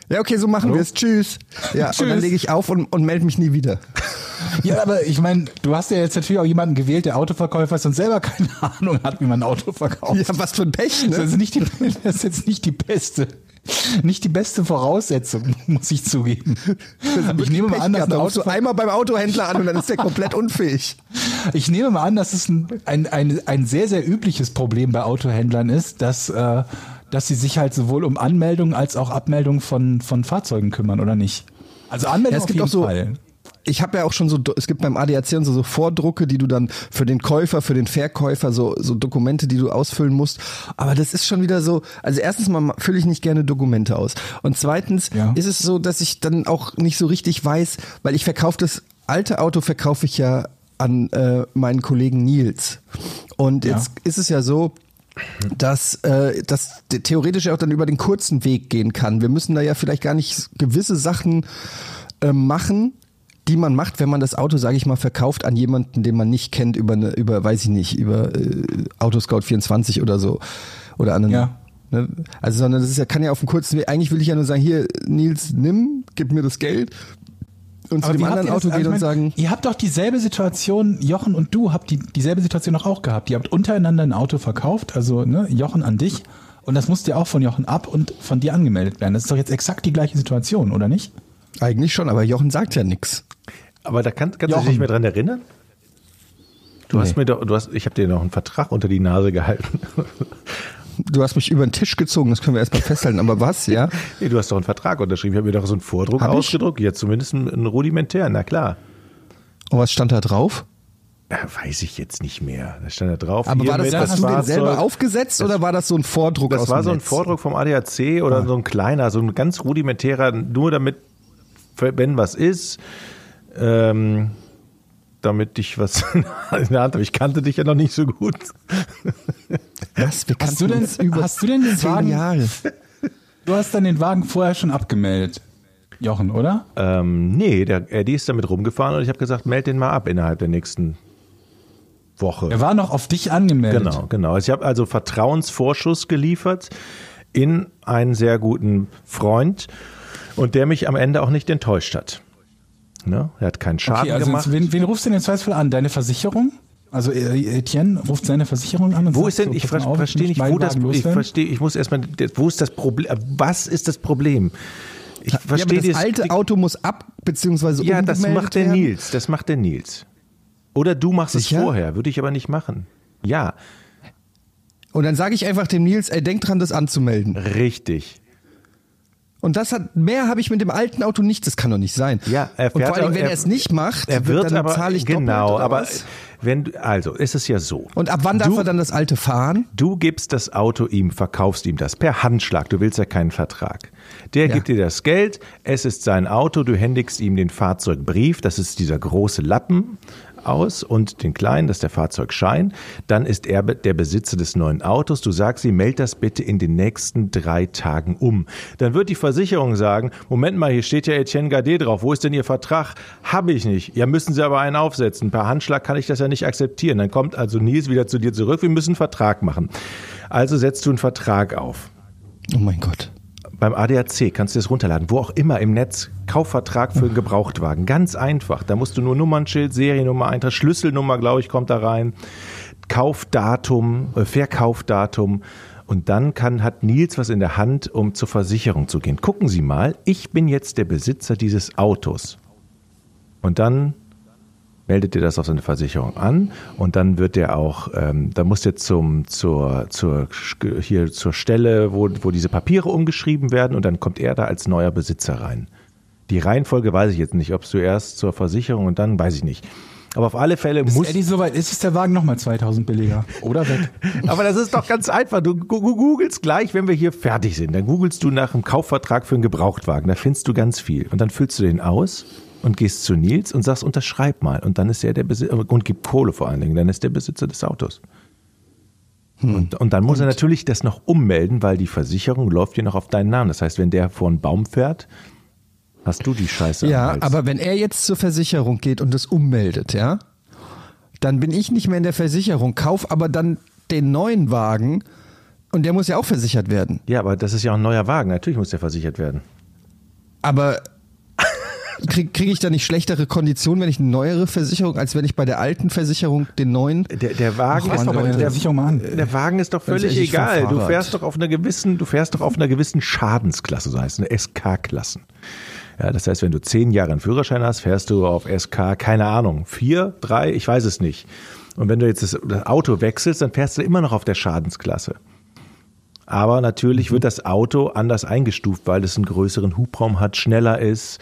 Ja, okay, so machen wir es. Tschüss. Ja, und dann Tschüss. lege ich auf und, und melde mich nie wieder. Ja, aber ich meine, du hast ja jetzt natürlich auch jemanden gewählt, der Autoverkäufer ist und selber keine Ahnung hat, wie man ein Auto verkauft. Ja, was für ein Pech, Das ne? ist, nicht die, das ist jetzt nicht die beste, nicht die beste Voraussetzung, muss ich zugeben. Ich nehme mal an, dass ein rufst du Auto, einmal beim Autohändler an und dann ist der komplett unfähig. ich nehme mal an, dass es ein, ein, ein, ein sehr, sehr übliches Problem bei Autohändlern ist, dass, äh, dass sie sich halt sowohl um Anmeldung als auch Abmeldung von, von Fahrzeugen kümmern, oder nicht? Also Anmeldung Ja, es auf gibt jeden auch so, Fall. ich habe ja auch schon so, es gibt beim ADAC und so, so Vordrucke, die du dann für den Käufer, für den Verkäufer, so, so Dokumente, die du ausfüllen musst. Aber das ist schon wieder so, also erstens mal fülle ich nicht gerne Dokumente aus. Und zweitens Ja. ist es so, dass ich dann auch nicht so richtig weiß, weil ich verkaufe das alte Auto verkaufe ich ja an äh, meinen Kollegen Nils. Und Ja. jetzt ist es ja so, dass äh, das theoretisch ja auch dann über den kurzen Weg gehen kann. Wir müssen da ja vielleicht gar nicht gewisse Sachen äh, machen, die man macht, wenn man das Auto, sage ich mal, verkauft an jemanden, den man nicht kennt, über eine, über, weiß ich nicht, über äh, Autoscout 24 oder so oder an einen, Ja. ne? Also, sondern das ist ja, kann ja auf dem kurzen Weg. Eigentlich will ich ja nur sagen, hier, Nils, nimm, gib mir das Geld. Und zu Aber dem anderen Auto gehen ich und sagen, Ihr habt doch dieselbe Situation, Jochen und du habt die, dieselbe Situation doch auch gehabt. Ihr habt untereinander ein Auto verkauft, also ne, Jochen an dich. Und das musste ja auch von Jochen ab und von dir angemeldet werden. Das ist doch jetzt exakt die gleiche Situation, oder nicht? eigentlich schon, aber Jochen sagt ja nichts. Aber da kann, kannst du dich nicht mehr dran erinnern? Du hast Nee. mir doch, du hast, ich habe dir noch einen Vertrag unter die Nase gehalten. Du hast mich über den Tisch gezogen, das können wir erstmal festhalten. Aber was, ja? nee, du hast doch einen Vertrag unterschrieben. Ich habe mir doch so einen Vordruck Hab ich? ausgedruckt. Ja, zumindest einen, einen rudimentär, na klar. Und was stand da drauf? Ja, weiß ich jetzt nicht mehr. Da stand da drauf. Aber war das, hast du den selber aufgesetzt oder war das so ein Vordruck Das aus war so ein Netz? Vordruck vom ADAC oder so ein kleiner, so ein ganz rudimentärer, nur damit, wenn was ist, ähm, damit ich was in der Hand habe. Ich kannte dich ja noch nicht so gut. Was? Wir Hast du denn, über hast du denn den Wagen, Jahre. du hast dann den Wagen vorher schon abgemeldet, Jochen, oder? Ähm, nee, der Eddie ist damit rumgefahren und ich habe gesagt, meld den mal ab innerhalb der nächsten Woche. Er war noch auf dich angemeldet. Genau, genau. Ich habe also Vertrauensvorschuss geliefert in einen sehr guten Freund und der mich am Ende auch nicht enttäuscht hat. Ne? Er hat keinen Schaden Okay, also gemacht. wen, wen rufst du denn im Zweifelsfall an? Deine Versicherung? Also äh, Etienne ruft seine Versicherung an und Wo sagt ist denn, so, ich auf, verstehe nicht, wo das, ich verstehe, ich muss erstmal, wo ist das Problem, was ist das Problem? Ich Ja, verstehe das alte die- Auto muss ab, beziehungsweise Ja, das macht der werden. Nils, das macht der Nils. Oder du machst Sicher? es vorher, würde ich aber nicht machen. Ja, Und dann sage ich einfach dem Nils, ey, denk dran, das anzumelden. richtig. Und das hat, mehr habe ich mit dem alten Auto nicht, das kann doch nicht sein. Ja, er Und fährt vor allem, wenn er er- es nicht macht, Er wird dann aber zahle ich doppelt, genau, oder aber was? wenn also ist es ja so. Und ab wann darf du, er dann das alte fahren? Du gibst das Auto ihm, verkaufst ihm das per Handschlag. Du willst ja keinen Vertrag. Der Ja. gibt dir das Geld. Es ist sein Auto. Du händigst ihm den Fahrzeugbrief. Das ist dieser große Lappen aus und den kleinen, das ist der Fahrzeugschein. Dann ist er der Besitzer des neuen Autos. Du sagst ihm, meld das bitte in den nächsten drei Tagen um. Dann wird die Versicherung sagen, Moment mal, hier steht ja Etienne Gardet drauf. Wo ist denn Ihr Vertrag? Habe ich nicht. Ja, müssen Sie aber einen aufsetzen. Per Handschlag kann ich das ja nicht akzeptieren. Dann kommt also Nils wieder zu dir zurück. Wir müssen einen Vertrag machen. Also setzt du einen Vertrag auf. Oh mein Gott. Beim ADAC kannst du das runterladen, wo auch immer im Netz. Kaufvertrag für einen Gebrauchtwagen. Ganz einfach. Da musst du nur Nummernschild, Seriennummer eintragen, Schlüsselnummer, glaube ich, kommt da rein. Kaufdatum, äh, Verkaufdatum Und dann kann, hat Nils was in der Hand, um zur Versicherung zu gehen. Gucken Sie mal, ich bin jetzt der Besitzer dieses Autos. Und dann meldet ihr das auf seine Versicherung an und dann wird der auch, ähm, da muss der zum, zur, zur, hier zur Stelle, wo, wo diese Papiere umgeschrieben werden und dann kommt er da als neuer Besitzer rein. Die Reihenfolge weiß ich jetzt nicht, ob es zuerst zur Versicherung und dann weiß ich nicht. Aber auf alle Fälle Ist muss. Eddie soweit? Ist es der Wagen nochmal 2000 billiger? Oder weg? Aber das ist doch ganz einfach. Du googelst gleich, wenn wir hier fertig sind. Dann googelst du nach einem Kaufvertrag für einen Gebrauchtwagen. Da findest du ganz viel. Und dann füllst du den aus und gehst zu Nils und sagst, unterschreib mal. Und dann ist er der Besitzer, und gib Kohle vor allen Dingen. Dann ist der Besitzer des Autos. Und, und dann muss er natürlich das noch ummelden, weil die Versicherung läuft hier noch auf deinen Namen. Das heißt, wenn der vor einen Baum fährt, hast du die Scheiße Ja, aber wenn er jetzt zur Versicherung geht und es ummeldet, ja, dann bin ich nicht mehr in der Versicherung, kauf aber dann den neuen Wagen und der muss ja auch versichert werden. Ja, aber das ist ja auch ein neuer Wagen. Natürlich muss der versichert werden. Aber kriege krieg ich da nicht schlechtere Konditionen, wenn ich eine neuere Versicherung, als wenn ich bei der alten Versicherung den neuen? Der, der Wagen ist doch der an. Der Wagen ist doch völlig egal. Du fährst doch auf einer gewissen, du fährst doch auf einer gewissen Schadensklasse, so heißt es, eine SK-Klassen. Ja, das heißt, wenn du zehn Jahre einen Führerschein hast, fährst du auf SK, keine Ahnung, vier, drei, ich weiß es nicht. Und wenn du jetzt das, das Auto wechselst, dann fährst du immer noch auf der Schadensklasse. Aber natürlich wird das Auto anders eingestuft, weil es einen größeren Hubraum hat, schneller ist.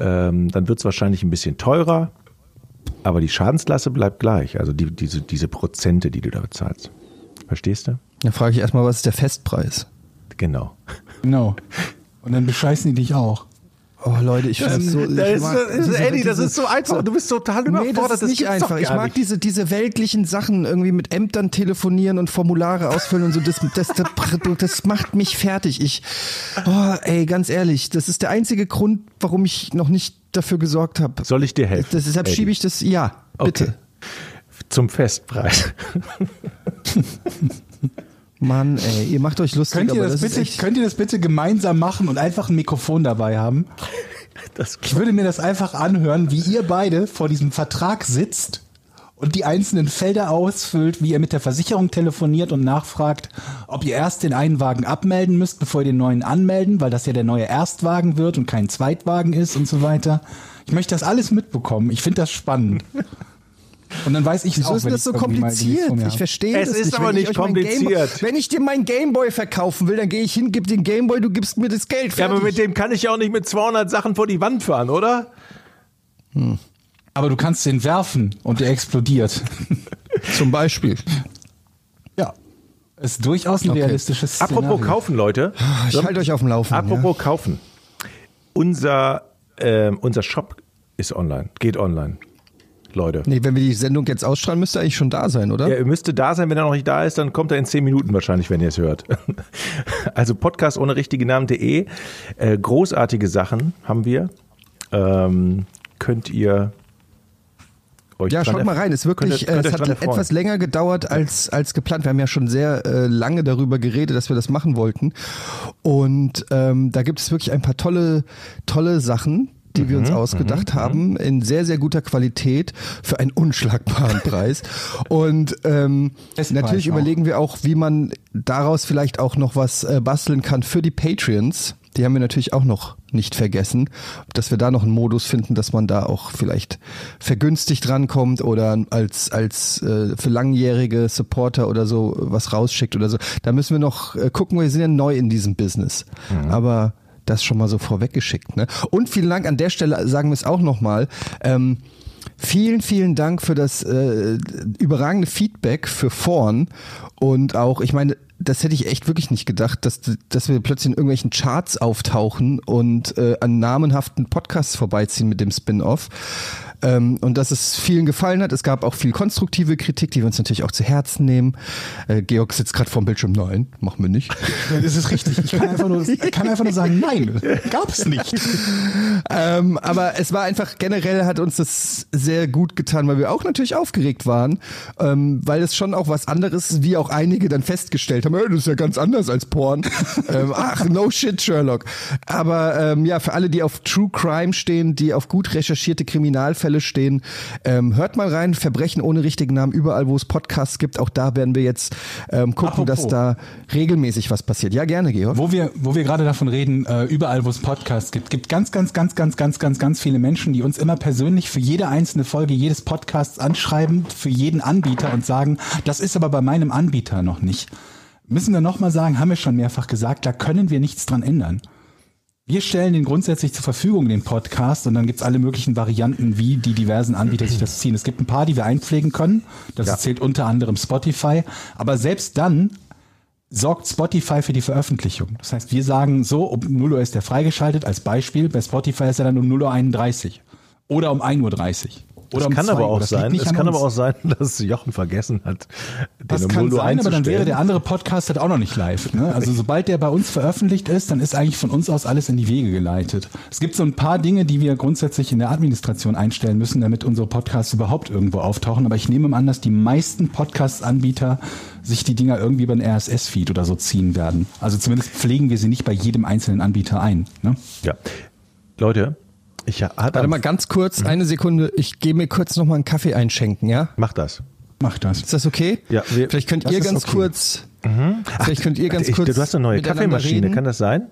Ähm, dann wird es wahrscheinlich ein bisschen teurer. Aber die Schadensklasse bleibt gleich. Also die, diese, diese Prozente, die du da bezahlst. Verstehst du? Da frage ich erstmal, was ist der Festpreis? Genau. Genau. Und dann bescheißen die dich auch. Oh Leute, ich finde das so. ich Das ist, mag das ist, diese- Eddie, das ist so einfach. Du bist total Nee, überfordert. das ist nicht gibt's doch einfach. Ich mag nicht. diese, diese weltlichen Sachen, irgendwie mit Ämtern telefonieren und Formulare ausfüllen und so. Das, das, das, das macht mich fertig. Ich, oh, ey, ganz ehrlich, das ist der einzige Grund, warum ich noch nicht dafür gesorgt habe. Soll ich dir helfen? Das, deshalb Eddie? schiebe ich das, ja, bitte. Okay. Zum Festpreis. Mann, ey, ihr macht euch lustig, Könnt ihr, aber das das bitte, echt, könnt ihr das bitte gemeinsam machen und einfach ein Mikrofon dabei haben? Das Ich würde mir das einfach anhören, wie ihr beide vor diesem Vertrag sitzt und die einzelnen Felder ausfüllt, wie ihr mit der Versicherung telefoniert und nachfragt, ob ihr erst den einen Wagen abmelden müsst, bevor ihr den neuen anmelden, weil das ja der neue Erstwagen wird und kein Zweitwagen ist und so weiter. Ich möchte das alles mitbekommen. Ich finde das spannend. Und dann weiß ich Wieso auch, ist das ich so kompliziert? Ich verstehe Es das ist nicht. aber Wenn nicht kompliziert. Wenn ich dir meinen Gameboy verkaufen will, dann gehe ich hin, gib den Gameboy, du gibst mir das Geld. ja, aber fertig. mit dem kann ich ja auch nicht mit 200 Sachen vor die Wand fahren, oder? Aber du kannst den werfen und der explodiert. Zum Beispiel. ja. Ist durchaus ein Okay. realistisches Szenario. Apropos kaufen, Leute. Ich halte euch auf dem Laufenden. Apropos kaufen. Unser, ähm, unser Shop ist online, geht online. Leute. Nee, wenn wir die Sendung jetzt ausstrahlen, müsste er eigentlich schon da sein, oder? Ja, er müsste da sein, wenn er noch nicht da ist, dann kommt er in zehn Minuten wahrscheinlich, wenn ihr es hört. Also Podcast ohne richtige Namen.de. Äh, großartige Sachen haben wir. Ähm, könnt ihr euch Ja, schaut mal rein. Es wirklich, könnt ihr- könnt äh, euch es hat etwas länger gedauert als, als geplant. Wir haben ja schon sehr äh, lange darüber geredet, dass wir das machen wollten. Und ähm, da gibt es wirklich ein paar tolle, tolle Sachen, die wir Mhm, uns ausgedacht haben, in sehr, sehr guter Qualität für einen unschlagbaren Preis. Und ähm, natürlich überlegen wir auch, wie man daraus vielleicht auch noch was äh, basteln kann für die Patreons. Die haben wir natürlich auch noch nicht vergessen, dass wir da noch einen Modus finden, dass man da auch vielleicht vergünstigt rankommt oder als als äh, für langjährige Supporter oder so was rausschickt oder so. Da müssen wir noch äh, gucken, wir sind ja neu in diesem Business. Aber das schon mal so vorweggeschickt. Ne? Und vielen Dank an der Stelle, sagen wir es auch nochmal. Ähm, Vielen, vielen Dank für das äh, überragende Feedback für Vorn und auch, ich meine, das hätte ich echt wirklich nicht gedacht, dass, dass wir plötzlich in irgendwelchen Charts auftauchen und äh, an namenhaften Podcasts vorbeiziehen mit dem Spin-off. Ähm, und dass es vielen gefallen hat. Es gab auch viel konstruktive Kritik, die wir uns natürlich auch zu Herzen nehmen. Äh, Georg sitzt gerade vorm Bildschirm. Nein, machen wir nicht. Das ist richtig. Ich kann einfach nur, kann einfach nur sagen, nein, gab es nicht. ähm, aber es war einfach generell hat uns das sehr gut getan, weil wir auch natürlich aufgeregt waren, ähm, weil es schon auch was anderes, wie auch einige dann festgestellt haben. Haben, "Ey, das ist ja ganz anders als Porn. ähm, ach, no shit, Sherlock. Aber ähm, ja, für alle, die auf True Crime stehen, die auf gut recherchierte Kriminalfälle stehen, ähm, hört mal rein, Verbrechen ohne richtigen Namen, überall, wo es Podcasts gibt. Auch da werden wir jetzt ähm, gucken, Apropos. dass da regelmäßig was passiert. Ja, gerne, Georg. Wo wir, wo wir gerade davon reden, äh, überall, wo es Podcasts gibt, gibt ganz, ganz, ganz, ganz, ganz, ganz, ganz viele Menschen, die uns immer persönlich für jede einzelne Folge jedes Podcasts anschreiben, für jeden Anbieter und sagen, das ist aber bei meinem Anbieter noch nicht. Müssen wir nochmal sagen, haben wir schon mehrfach gesagt, da können wir nichts dran ändern. Wir stellen den grundsätzlich zur Verfügung, den Podcast, und dann gibt's alle möglichen Varianten, wie die diversen Anbieter sich das ziehen. Es gibt ein paar, die wir einpflegen können. Das zählt unter anderem Spotify. Aber selbst dann sorgt Spotify für die Veröffentlichung. Das heißt, wir sagen so, um 0 Uhr ist der freigeschaltet, als Beispiel. Bei Spotify ist er dann um 0.31 Uhr. Oder um 1.30 Uhr. Oder Das um kann 2 aber auch sein. Es an kann uns. aber auch sein, dass Jochen vergessen hat, den Das kann 0 Uhr sein, aber dann wäre der andere Podcast halt auch noch nicht live. Ne? Also sobald der bei uns veröffentlicht ist, dann ist eigentlich von uns aus alles in die Wege geleitet. Es gibt so ein paar Dinge, die wir grundsätzlich in der Administration einstellen müssen, damit unsere Podcasts überhaupt irgendwo auftauchen. Aber ich nehme an, dass die meisten Podcast-Anbieter sich die Dinger irgendwie über einen RSS-Feed oder so ziehen werden. Also zumindest pflegen wir sie nicht bei jedem einzelnen Anbieter ein. Ne? Ja. Leute, ich hatte Warte mal ganz kurz, eine Sekunde. Ich gehe mir kurz noch mal einen Kaffee einschenken, ja? Mach das. Mach das. Ist das okay? Ja, wir- vielleicht könnt ihr ganz okay. kurz. Vielleicht könnt ihr ganz Ich, kurz. du hast eine neue Kaffeemaschine, reden. kann das sein?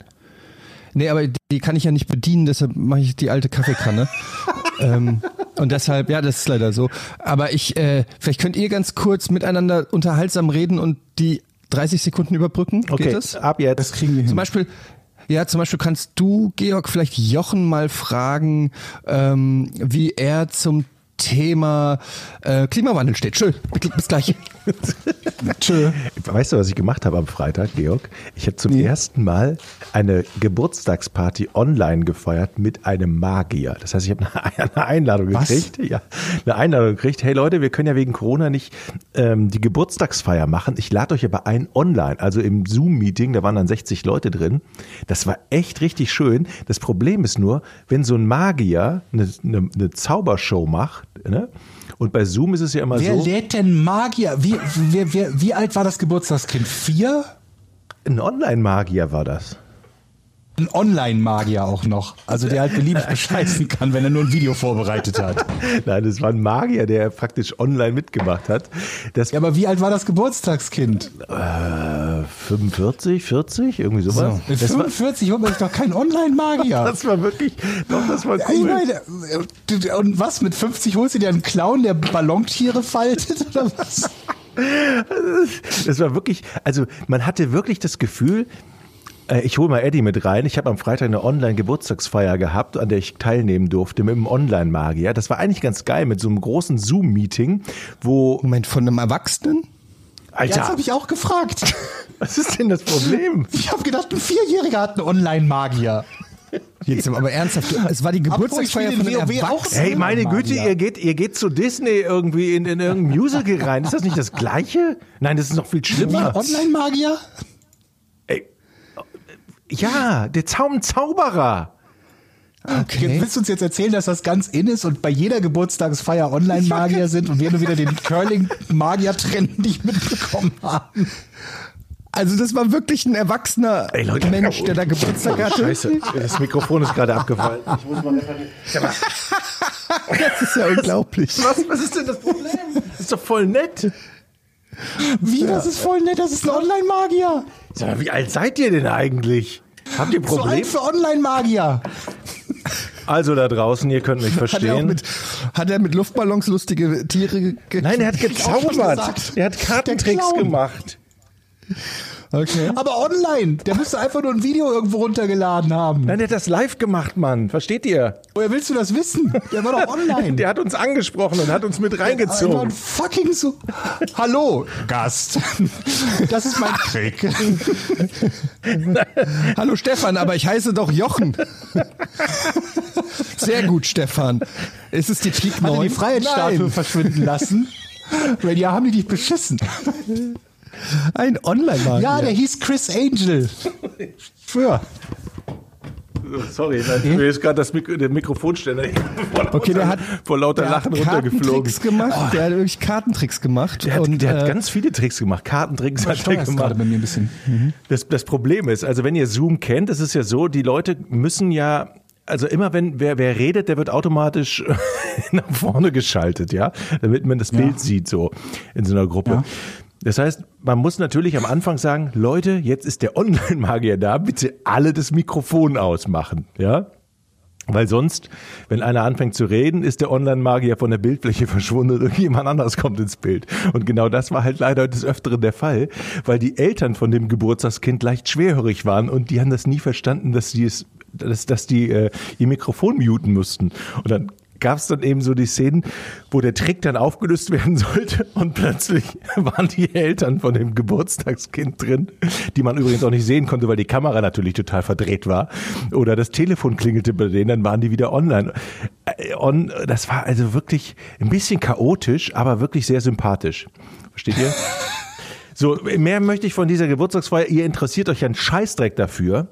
Nee, aber die, die kann ich ja nicht bedienen, deshalb mache ich die alte Kaffeekanne. ähm, und deshalb, ja, das ist leider so. Aber ich, äh, vielleicht könnt ihr ganz kurz miteinander unterhaltsam reden und die 30 Sekunden überbrücken. Okay, Geht das? ab jetzt. Das kriegen wir hin. Zum Beispiel, ja, zum Beispiel kannst du, Georg, vielleicht Jochen mal fragen, ähm, wie er zum Thema äh, Klimawandel steht. Schön, bis gleich. Tschö. Weißt du, was ich gemacht habe am Freitag, Georg? Ich habe zum ersten Mal eine Geburtstagsparty online gefeiert mit einem Magier. Das heißt, ich habe eine, eine Einladung Was? gekriegt. Ja, eine Einladung gekriegt. Hey Leute, wir können ja wegen Corona nicht ähm, die Geburtstagsfeier machen. Ich lade euch aber ein online, also im Zoom-Meeting. Da waren dann 60 Leute drin. Das war echt richtig schön. Das Problem ist nur, wenn so ein Magier eine, eine, eine Zaubershow macht, ne? Und bei Zoom ist es ja immer Wer so. lädt denn Magier? Wie, wie, wie, wie alt war das Geburtstagskind? Vier? Ein Online-Magier war das. Ein Online-Magier auch noch. Also der halt beliebig bescheißen kann, wenn er nur ein Video vorbereitet hat. Nein, das war ein Magier, der praktisch online mitgemacht hat. Das Ja, aber wie alt war das Geburtstagskind? äh, 45, 40, irgendwie sowas. Mit Das, war, 45 holt man sich doch keinen Online-Magier. das war wirklich, doch, das war Ich cool. meine, äh, und was, mit 50 holst du dir einen Clown, der Ballontiere faltet oder was? Das war wirklich, also man hatte wirklich das Gefühl, äh, ich hole mal Eddie mit rein. Ich habe am Freitag eine Online-Geburtstagsfeier gehabt, an der ich teilnehmen durfte mit einem Online-Magier. Das war eigentlich ganz geil mit so einem großen Zoom-Meeting, wo, Moment, von einem Erwachsenen? Ja, das Alter, habe ich auch gefragt. was ist denn das Problem? Ich habe gedacht, ein Vierjähriger hat einen Online-Magier. Jetzt aber ernsthaft, es war die Geburtstagsfeier von einem Erwachsenen. Hey, meine. Güte, ihr geht, ihr geht zu Disney irgendwie in, in irgendein Musical rein. Ist das nicht das Gleiche? Nein, das ist noch viel Wie ein schlimmer. Online-Magier? Ja, der Zaum Zauberer. Okay. Willst du uns jetzt erzählen, dass das ganz in ist und bei jeder Geburtstagsfeier Online-Magier sind und wir nur wieder den Curling-Magier-Trend nicht mitbekommen haben? Also das war wirklich ein erwachsener Ey, Leute. Mensch, der da Geburtstag hatte. Scheiße, das Mikrofon ist gerade abgefallen. Das ist ja unglaublich. Was, was ist denn das Problem? Das ist doch voll nett. Wie, das ist voll nett, das ist ein Online-Magier. Sag mal, wie alt seid ihr denn eigentlich? Habt ihr So alt Probleme? für Online-Magier. Also da draußen, ihr könnt mich Hat er, verstehen. mit, hat er mit Luftballons lustige Tiere ge Nein, er hat gezaubert. Er hat Kartentricks gemacht. Okay. Aber online. Der müsste einfach nur ein Video irgendwo runtergeladen haben. Nein, der hat das live gemacht, Mann. Versteht ihr? Woher willst du das wissen? Der war doch online. Der hat uns angesprochen und hat uns mit reingezogen. ein fucking so. Hallo, Gast. Das ist mein Trick. Hallo Stefan, aber ich heiße doch Jochen. Sehr gut, Stefan. Ist es die Hat er 9? die Freiheitsstatue Nein, verschwinden lassen? Weil ja, haben die dich beschissen. Ein Online-Magier. Ja, der hieß Chris Angel. Für. Sorry, mir ist gerade das Mik der Mikrofonständer vor Okay, der hat vor lauter der Lachen hat runtergeflogen. Kartentricks gemacht. Der hat wirklich Kartentricks gemacht. Der hat, und, der hat äh, ganz viele Tricks gemacht. Kartentricks hat er gemacht. bei mir ein bisschen. Das, das Problem ist, also wenn ihr Zoom kennt, es ist ja so, die Leute müssen ja, also immer wenn wer, wer redet, der wird automatisch nach vorne geschaltet, ja, damit man das Bild sieht so in so einer Gruppe. Ja. Das heißt, man muss natürlich am Anfang sagen, Leute, jetzt ist der Online-Magier da, bitte alle das Mikrofon ausmachen, ja. Weil sonst, wenn einer anfängt zu reden, ist der Online-Magier von der Bildfläche verschwunden und irgendjemand anderes kommt ins Bild. Und genau das war halt leider des Öfteren der Fall, weil die Eltern von dem Geburtstagskind leicht schwerhörig waren und die haben das nie verstanden, dass die es, dass, dass die äh, ihr Mikrofon muten mussten. Und dann gab es dann eben so die Szenen, wo der Trick dann aufgelöst werden sollte und plötzlich waren die Eltern von dem Geburtstagskind drin, die man übrigens auch nicht sehen konnte, weil die Kamera natürlich total verdreht war. Oder das Telefon klingelte bei denen, dann waren die wieder online. Äh, On, das war also wirklich ein bisschen chaotisch, aber wirklich sehr sympathisch. Versteht ihr? So, mehr möchte ich von dieser Geburtstagsfeier. Ihr interessiert euch einen Scheißdreck dafür.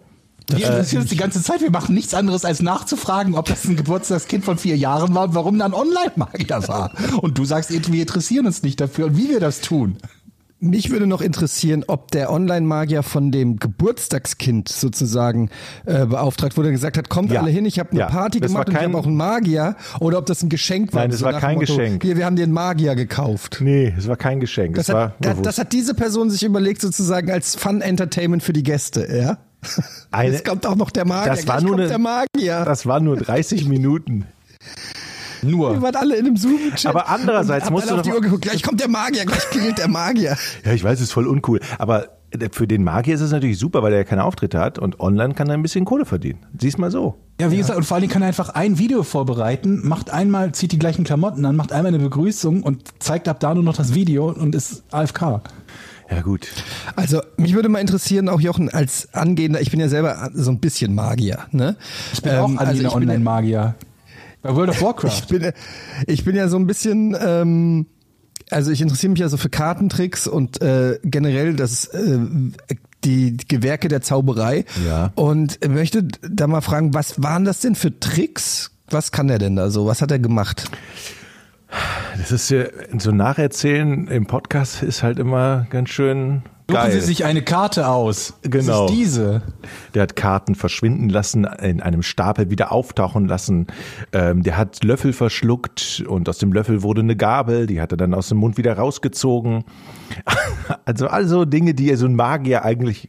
Wir interessieren uns die ganze Zeit. Wir machen nichts anderes, als nachzufragen, ob das ein Geburtstagskind von vier Jahren war und warum dann Online-Magier war. Und du sagst, wir interessieren uns nicht dafür und wie wir das tun. Mich würde noch interessieren, ob der Online-Magier von dem Geburtstagskind sozusagen äh, beauftragt wurde und gesagt hat, kommt Ja. alle hin, ich habe eine Ja. Party Das gemacht war und ich kein- habe auch einen Magier. Oder ob das ein Geschenk war. Nein, das so war kein Motto, Geschenk. Hier, wir haben den Magier gekauft. Nee, es war kein Geschenk. Das war hat, das hat diese Person sich überlegt, sozusagen als Fun-Entertainment für die Gäste, ja? Eine- Jetzt kommt auch noch der Magier. Das war Gleich nur kommt eine- der Magier. Das waren nur 30 Minuten. Wir Nur. waren alle in einem Zoom-Chat. Aber andererseits musst du Uhr geguckt. Gleich kommt der Magier, gleich klingelt der Magier. Ja, ich weiß, es ist voll uncool. Aber für den Magier ist es natürlich super, weil er ja keine Auftritte hat und online kann er ein bisschen Kohle verdienen. Sieh's mal so. Ja, wie gesagt, und vor allen Dingen kann er einfach ein Video vorbereiten, macht einmal, zieht die gleichen Klamotten an, macht einmal eine Begrüßung und zeigt ab da nur noch das Video und ist AFK. Ja, gut. Also, mich würde mal interessieren, auch Jochen, als angehender, ich bin ja selber so ein bisschen Magier, ne? Ich bin auch also angehender ich bin ja- Online-Magier. Bei World of Ich Warcraft. bin, ich bin ja so ein bisschen, ähm, also ich interessiere mich ja so für Kartentricks und äh, generell das äh, die Gewerke der Zauberei. Ja. Und möchte da mal fragen, was waren das denn für Tricks? Was kann der denn da so? Was hat er gemacht? Das ist ja, so Nacherzählen im Podcast ist halt immer ganz schön Suchen geil. Sie sich eine Karte aus. Genau. Das ist diese. Der hat Karten verschwinden lassen, in einem Stapel wieder auftauchen lassen. Ähm, der hat Löffel verschluckt und aus dem Löffel wurde eine Gabel, die hat er dann aus dem Mund wieder rausgezogen. Also also Dinge, die so ein Magier eigentlich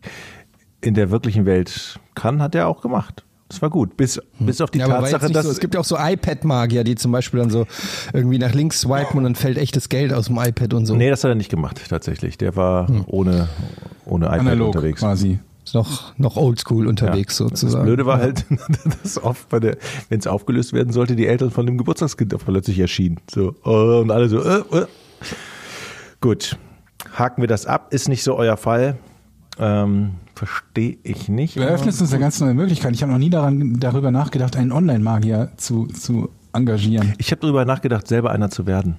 in der wirklichen Welt kann, hat er auch gemacht. Das war gut, bis, bis auf die Ja, Tatsache, dass so. Es gibt ja auch so iPad-Magier, die zum Beispiel dann so irgendwie nach links swipen und dann fällt echtes Geld aus dem iPad und so. Nee, das hat er nicht gemacht, tatsächlich. Der war Hm. ohne, ohne iPad Analog unterwegs. quasi. Ist noch, noch oldschool unterwegs Das sozusagen. Blöde war halt, dass oft bei der, wenn es aufgelöst werden sollte, die Eltern von dem Geburtstagskind auch plötzlich erschienen. So, oh, und alle so, äh, äh. Gut. Haken wir das ab, ist nicht so euer Fall. Ähm, Verstehe ich nicht. Du eröffnest uns eine ganz neue Möglichkeit. Ich habe noch nie daran, darüber nachgedacht, einen Online-Magier zu, zu engagieren. Ich habe darüber nachgedacht, selber einer zu werden.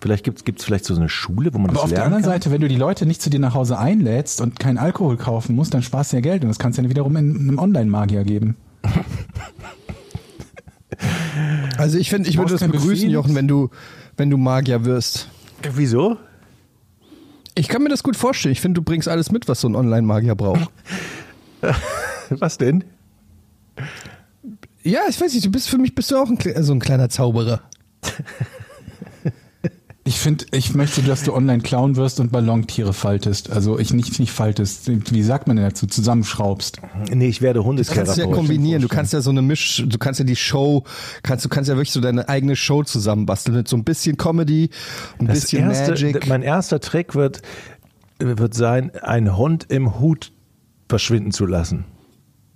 Vielleicht gibt es vielleicht so eine Schule, wo man Aber das auf der lernen anderen kann. Seite, wenn du die Leute nicht zu dir nach Hause einlädst und keinen Alkohol kaufen musst, dann sparst du ja Geld und das kannst du ja wiederum in einem Online-Magier geben. Also ich finde, ich würde das begrüßen. Jochen, wenn du, wenn du Magier wirst. Wieso? Ich kann mir das gut vorstellen. Ich finde, du bringst alles mit, was so ein Online-Magier braucht. Was denn? Ja, ich weiß nicht, du bist für mich bist du auch ein, so ein kleiner Zauberer. Ich finde, ich möchte, dass du online Clown wirst und Ballontiere faltest. Also ich nicht, nicht faltest. Wie sagt man denn dazu? Zusammenschraubst. Nee, ich werde Du kannst ja kombinieren, du kannst ja so eine Misch, du kannst ja die Show, kannst, du kannst ja wirklich so deine eigene Show zusammenbasteln mit so ein bisschen Comedy, ein Das bisschen erste, Magic. Mein erster Trick wird, wird sein, einen Hund im Hut verschwinden zu lassen.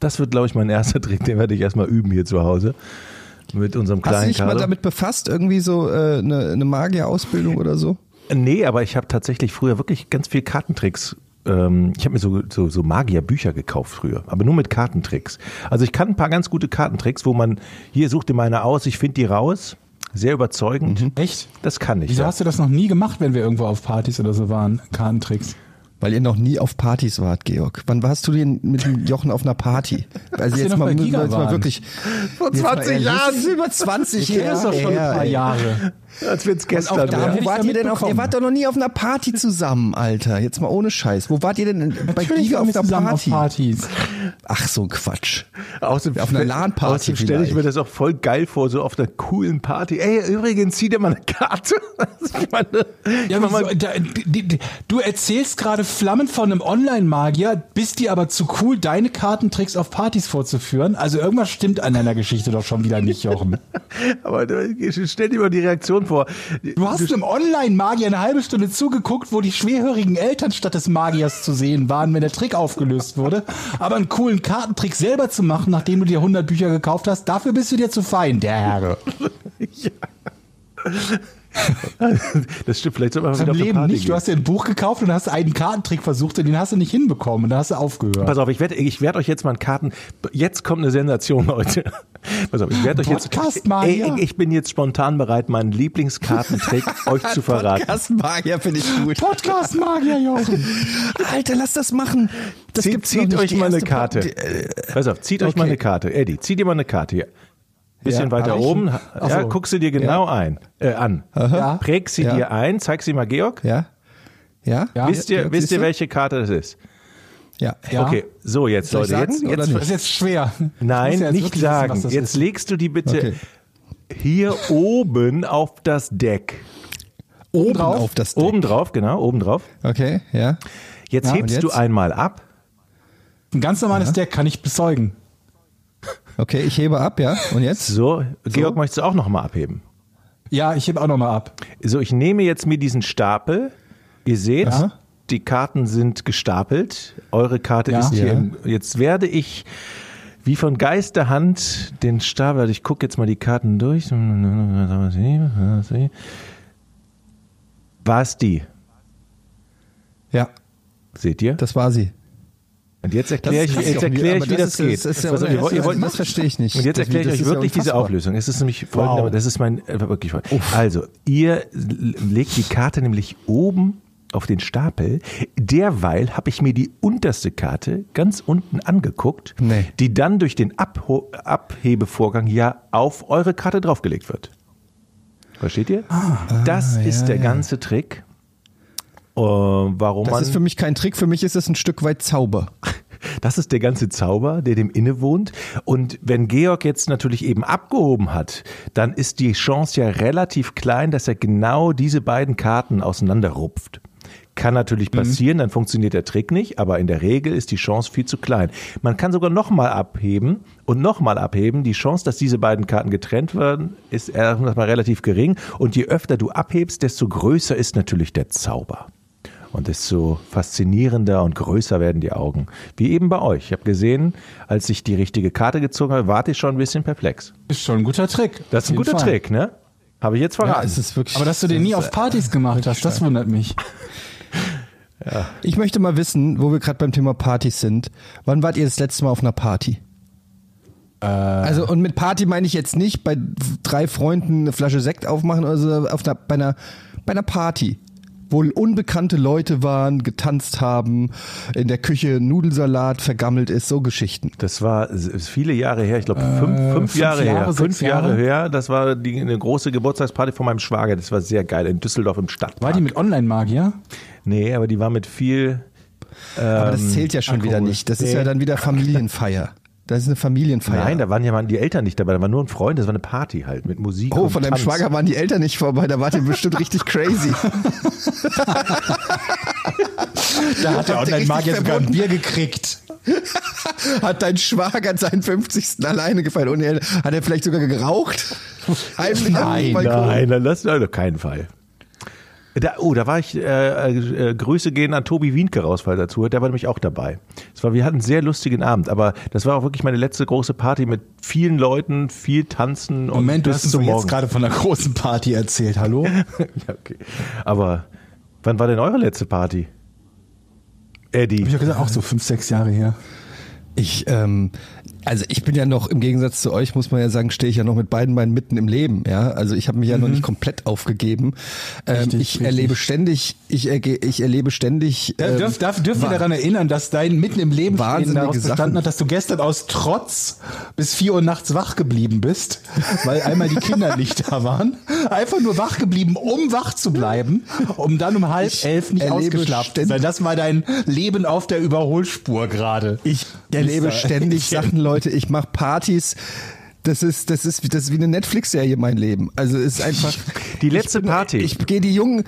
Das wird, glaube ich, mein erster Trick. Den werde ich erstmal üben hier zu Hause. Mit unserem Hast du kleinen dich mal damit befasst, irgendwie so äh, eine, eine Magier-Ausbildung oder so? Nee, aber ich habe tatsächlich früher wirklich ganz viel Kartentricks. Ähm, ich habe mir so, so, so Magierbücher gekauft früher, aber nur mit Kartentricks. Also ich kann ein paar ganz gute Kartentricks, wo man, hier such dir meine aus, ich finde die raus. Sehr überzeugend. Echt? Das kann ich. Wieso ja. hast du das noch nie gemacht, wenn wir irgendwo auf Partys oder so waren? Kartentricks. Weil ihr noch nie auf Partys wart, Georg. Wann warst du denn mit dem Jochen auf einer Party? Also jetzt mal, jetzt mal wirklich. Vor jetzt mal 20 ehrlich, Jahren. Ist über 20 Ich kenne das doch schon ein paar. Jahre. Als wenn es gestern auch da Wo wart ihr denn auf, ihr wart doch noch nie auf einer Party zusammen, Alter. Jetzt mal ohne Scheiß. Wo wart ihr denn bei Natürlich Giga auf einer Party? auf Partys. Ach, so ein Quatsch. Außerdem, Auf einer LAN-Party Außerdem stelle ich mir das auch voll geil vor, so auf einer coolen Party. Ey, übrigens, zieh dir mal eine Karte. Ich meine, Ja, ich meine, wieso, da, die, die, du erzählst gerade Flammen von einem Online-Magier, bist dir aber zu cool, deine Kartentricks auf Partys vorzuführen. Also irgendwas stimmt an deiner Geschichte doch schon wieder nicht, Jochen. aber stell dir mal die Reaktion vor. Du hast einem Online-Magier eine halbe Stunde zugeguckt, wo die schwerhörigen Eltern statt des Magiers zu sehen waren, wenn der Trick aufgelöst wurde. Aber einen coolen Kartentrick selber zu machen, nachdem du dir 100 Bücher gekauft hast, dafür bist du dir zu fein, der Herr. Das stimmt, vielleicht soll man wieder Leben Party nicht. Du gehen. hast dir ein Buch gekauft und hast einen Kartentrick versucht und den hast du nicht hinbekommen und da hast du aufgehört. Pass auf, ich werde ich werd euch jetzt mal einen Karten. Jetzt kommt eine Sensation, Leute. Pass auf, ich werde euch jetzt. Podcast Magier. Ey, ich bin jetzt spontan bereit, meinen Lieblingskartentrick euch zu verraten. Podcast-Magier finde ich gut. Podcast-Magier, Jochen. Alter, lass das machen. Das Zieht, gibt's noch zieht nicht. euch mal eine Karte. Äh, Pass auf, zieht euch okay. mal eine Karte. Eddie, zieh dir mal eine Karte hier. Bisschen Ja, weiter oben. Ach Ja, so. guck sie dir genau ein, äh, an. Ja. Präg sie Ja. dir ein. Zeig sie mal, Georg. Ja? Ja? Ja. wisst ihr, Georg, wisst ihr, du? welche Karte das ist? Ja. Ja. Okay, so jetzt, Soll Leute. sagen Jetzt, jetzt, Das ist jetzt schwer. Nein, ja jetzt nicht wissen, sagen. das jetzt ist. legst du die bitte Okay. hier oben auf das Deck. Oben drauf? auf das Deck. Oben drauf, genau, oben drauf. Okay, ja. Jetzt Ja, hebst du jetzt? einmal ab. Ein ganz normales Deck kann ich bezeugen. Okay, ich hebe ab, ja. Und jetzt? So, Georg, möchtest du auch nochmal abheben? Ja, ich heb auch nochmal ab. So, ich nehme jetzt mir diesen Stapel. Ihr seht, Ja. die Karten sind gestapelt. Eure Karte Ja. ist hier. Ja. Im, jetzt werde ich wie von Geisterhand den Stapel, ich gucke jetzt mal die Karten durch. War es die? Ja, Seht ihr? das war sie. Und jetzt erkläre ich, Das- jetzt das- erkläre ich, wie das das, ist- geht. das ist auf, ihr wollt- ihr Das verstehe ich nicht. Und jetzt Das- erkläre ich das euch ist wirklich diese. Auflösung. Es ist nämlich folgende, das ist mein, äh, wirklich. Also, ihr legt die Karte nämlich oben auf den Stapel. Derweil habe ich mir die unterste Karte ganz unten angeguckt, Nee. die dann durch den Abho Abhebevorgang ja auf eure Karte draufgelegt wird. Versteht ihr? das ist Ah, ja, der ja. ganze Trick. Äh, warum Das ist für mich kein Trick, für mich ist es ein Stück weit Zauber. das ist der ganze Zauber, der dem innewohnt. Und wenn Georg jetzt natürlich eben abgehoben hat, dann ist die Chance ja relativ klein, dass er genau diese beiden Karten auseinanderrupft. Kann natürlich passieren, dann funktioniert der Trick nicht, aber in der Regel ist die Chance viel zu klein. Man kann sogar nochmal abheben und nochmal abheben. Die Chance, dass diese beiden Karten getrennt werden, ist erstmal relativ gering. Und je öfter du abhebst, desto größer ist natürlich der Zauber. Und desto faszinierender und größer werden die Augen. Wie eben bei euch. Ich habe gesehen, als ich die richtige Karte gezogen habe, warte ich schon ein bisschen perplex. Ist schon ein guter Trick. Das ist ein guter Fall. Trick, ne? Habe ich jetzt Ja, verraten. es ist wirklich. Aber dass du den nie auf Partys gemacht hast, das wundert mich. Ich möchte mal wissen, wo wir gerade beim Thema Partys sind. Wann wart ihr das letzte Mal auf einer Party? Äh. Also und mit Party meine ich jetzt nicht bei drei Freunden eine Flasche Sekt aufmachen oder so, auf einer, bei einer bei einer Party, wo unbekannte Leute waren, getanzt haben, in der Küche Nudelsalat vergammelt ist, so Geschichten. Das war viele Jahre her, ich glaube fünf, fünf, Äh, fünf Jahre, her. Jahre, Fünf sechs Jahre Jahre? her. Das war die, eine große Geburtstagsparty von meinem Schwager. Das war sehr geil in Düsseldorf im Stadtpark. War die mit Online-Magier? Nee, aber die war mit viel. Aber Ähm, das zählt ja schon wieder Alkohol. nicht. Das ist ja dann wieder Familienfeier. Das ist eine Familienfeier. Nein, da waren ja mal die Eltern nicht dabei, da war nur ein Freund, das war eine Party halt mit Musik. Oh, und von deinem Tanz. Schwager waren die Eltern nicht vorbei, da wart ihr bestimmt richtig crazy. Da hat der Online-Magier sogar ein? Bier gekriegt. Hat dein Schwager seinen 50. alleine gefeiert und er, hat er vielleicht sogar geraucht? Heimlich Nein, nein, nein, das auf keinen Fall. Da, oh, da war ich, äh, äh, Grüße gehen an Tobi Wienke raus, falls er zuhört, der war nämlich auch dabei. Es war, wir hatten einen sehr lustigen Abend, aber das war auch wirklich meine letzte große Party mit vielen Leuten, viel Tanzen und Moment, du hast uns jetzt gerade von einer großen Party erzählt, hallo? ja, okay. Aber wann war denn eure letzte Party? Eddie. Hab ich ja gesagt, auch so fünf, sechs Jahre her. Ich, ähm, Also ich bin ja noch, im Gegensatz zu euch, muss man ja sagen, stehe ich ja noch mit beiden Beinen mitten im Leben. Ja, Also ich habe mich ja noch nicht komplett aufgegeben. Ähm, Richtig, ich richtig. erlebe ständig, ich, erge- ich erlebe ständig. Ähm, dürf, darf, dürfen wir daran erinnern, dass dein mitten im Leben Wahnsinnige daraus bestanden hat, dass du gestern aus Trotz bis 4 Uhr nachts wach geblieben bist, weil einmal die Kinder nicht da waren. Einfach nur wach geblieben, um wach zu bleiben, um dann um halb Ich elf nicht ausgeschlafen zu sein. Das war dein Leben auf der Überholspur gerade. Ich erlebe ständig Sachen, Leute. Ich mache Partys. Das ist, das ist, das ist wie eine Netflix-Serie, mein Leben. Also es ist einfach. Die letzte ich bin, Party. Ich gehe die jungen,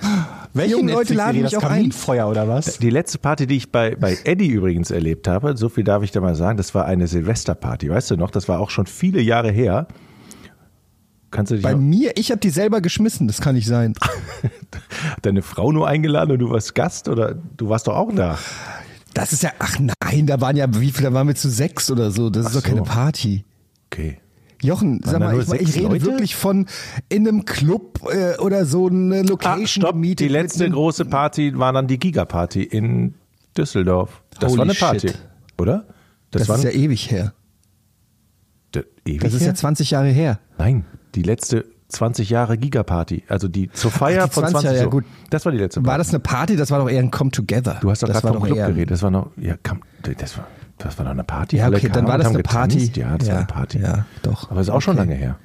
Welche jungen Leute laden mich das auch ein. Kaminfeuer oder was? Die letzte Party, die ich bei, bei Eddie übrigens erlebt habe, so viel darf ich da mal sagen, das war eine Silvesterparty. Weißt du noch, das war auch schon viele Jahre her. Kannst du dich Bei noch, mir, ich habe die selber geschmissen. Das kann nicht sein. deine Frau nur eingeladen und du warst Gast oder du warst doch auch da? Das ist ja, ach nein, da waren ja, wie viel, da waren wir zu sechs oder so. Das ist Ach doch keine so. Party. Okay. Jochen, sag da mal, ich, ich rede Leute? wirklich von in einem Club äh, oder so eine Ah, Location stopp, gemietet. die letzte große Party war dann die Giga-Party in Düsseldorf. Das Holy war eine Party, shit. oder? Das, war ist ja ewig her. d- ewig Das ist her? ja 20 Jahre her. Nein, die letzte 20 Jahre Giga-Party. Also die zur Feier Ach, die von 20 20 Jahre, ja so. gut. Das war die letzte Party. War das eine Party? Das war doch eher ein Come Together. Du hast doch das gerade vom Club geredet. Das war noch, ja, komm, das war, das war doch eine Party. Ja, okay, dann war das eine Party. getanzt. Ja, das Ja, war eine Party. ja, doch. Aber es ist auch schon Okay. lange her.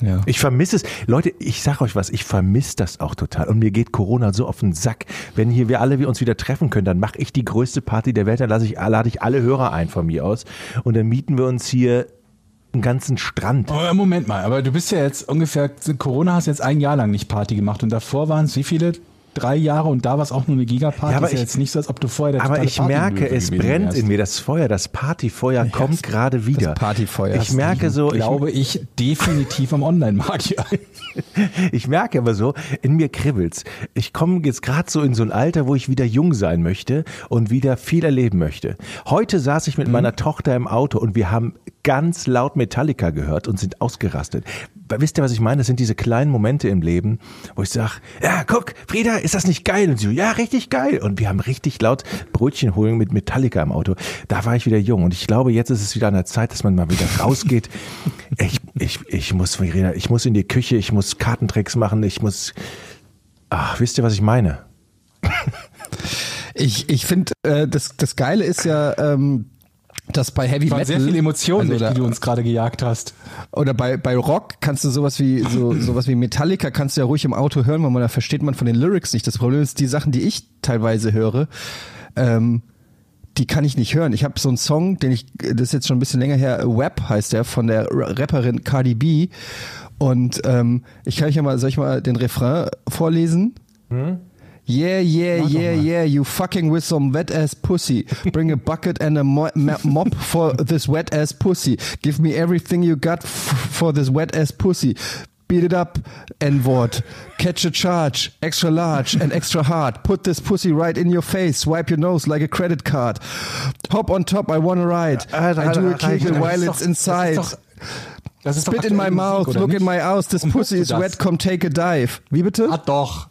Ja. Ich vermisse es. Leute, ich sag euch was, ich vermisse das auch total. Und mir geht Corona so auf den Sack. Wenn hier wir alle wir uns wieder treffen können, dann mache ich die größte Party der Welt, dann lasse ich, lade ich alle Hörer ein von mir aus. Und dann mieten wir uns hier einen ganzen Strand. Oh, Moment mal, aber du bist ja jetzt ungefähr, Corona hast jetzt ein Jahr lang nicht Party gemacht und davor waren es wie viele? Drei Jahre und da war es auch nur eine Gigaparty. Ja, aber ist ja ich- jetzt nicht so, als ob du vorher der Aber ich merke, Partylöwe es brennt wärst. in mir. Das Feuer, das Partyfeuer kommt gerade wieder. Partyfeuer. Ich merke so, ich, glaube ich, definitiv am Online-Markt. Ja. Ich merke aber so, in mir kribbelt's. Ich komme jetzt gerade so in so ein Alter, wo ich wieder jung sein möchte und wieder viel erleben möchte. Heute saß ich mit meiner Tochter im Auto und wir haben ganz laut Metallica gehört und sind ausgerastet. Wisst ihr, was ich meine? Das sind diese kleinen Momente im Leben, wo ich sag, ja, guck, Frieda, ist das nicht geil? Und sie so, ja, richtig geil. Und wir haben richtig laut Brötchen holen mit Metallica im Auto. Da war ich wieder jung. Und ich glaube, jetzt ist es wieder an der Zeit, dass man mal wieder rausgeht. Ich, ich, ich muss, Verena, ich muss in die Küche, ich muss Kartentricks machen, ich muss, ach, wisst ihr, was ich meine? Ich, ich finde, äh, das, das Geile ist ja, ähm, dass bei Heavy Metal sehr viele Emotionen, also da- die du uns gerade gejagt hast. oder bei, bei Rock kannst du sowas wie so sowas wie Metallica kannst du ja ruhig im Auto hören, weil man da versteht man von den Lyrics nicht. Das Problem ist, die Sachen, die ich teilweise höre, ähm, die kann ich nicht hören. Ich habe so einen Song, den ich, das ist jetzt schon ein bisschen länger her, Web heißt der, von der Ra- Rapperin Cardi B. Und ähm, ich kann euch ja mal, soll ich mal den Refrain vorlesen? Yeah, yeah, yeah, yeah, you fucking with some wet ass pussy. Bring a bucket and a mo mop for this wet ass pussy. Give me everything you got f for this wet ass pussy. Beat it up, N-Wort. Catch a charge, extra large and extra hard. Put this pussy right in your face. Swipe your nose like a credit card. Hop on top, I wanna ride. I do a Kegel while it's inside. Das ist doch, das ist doch Spit in my Musik, mouth, look nicht? in my eyes. This pussy is wet, come take a dive. Wie bitte? Ah, doch.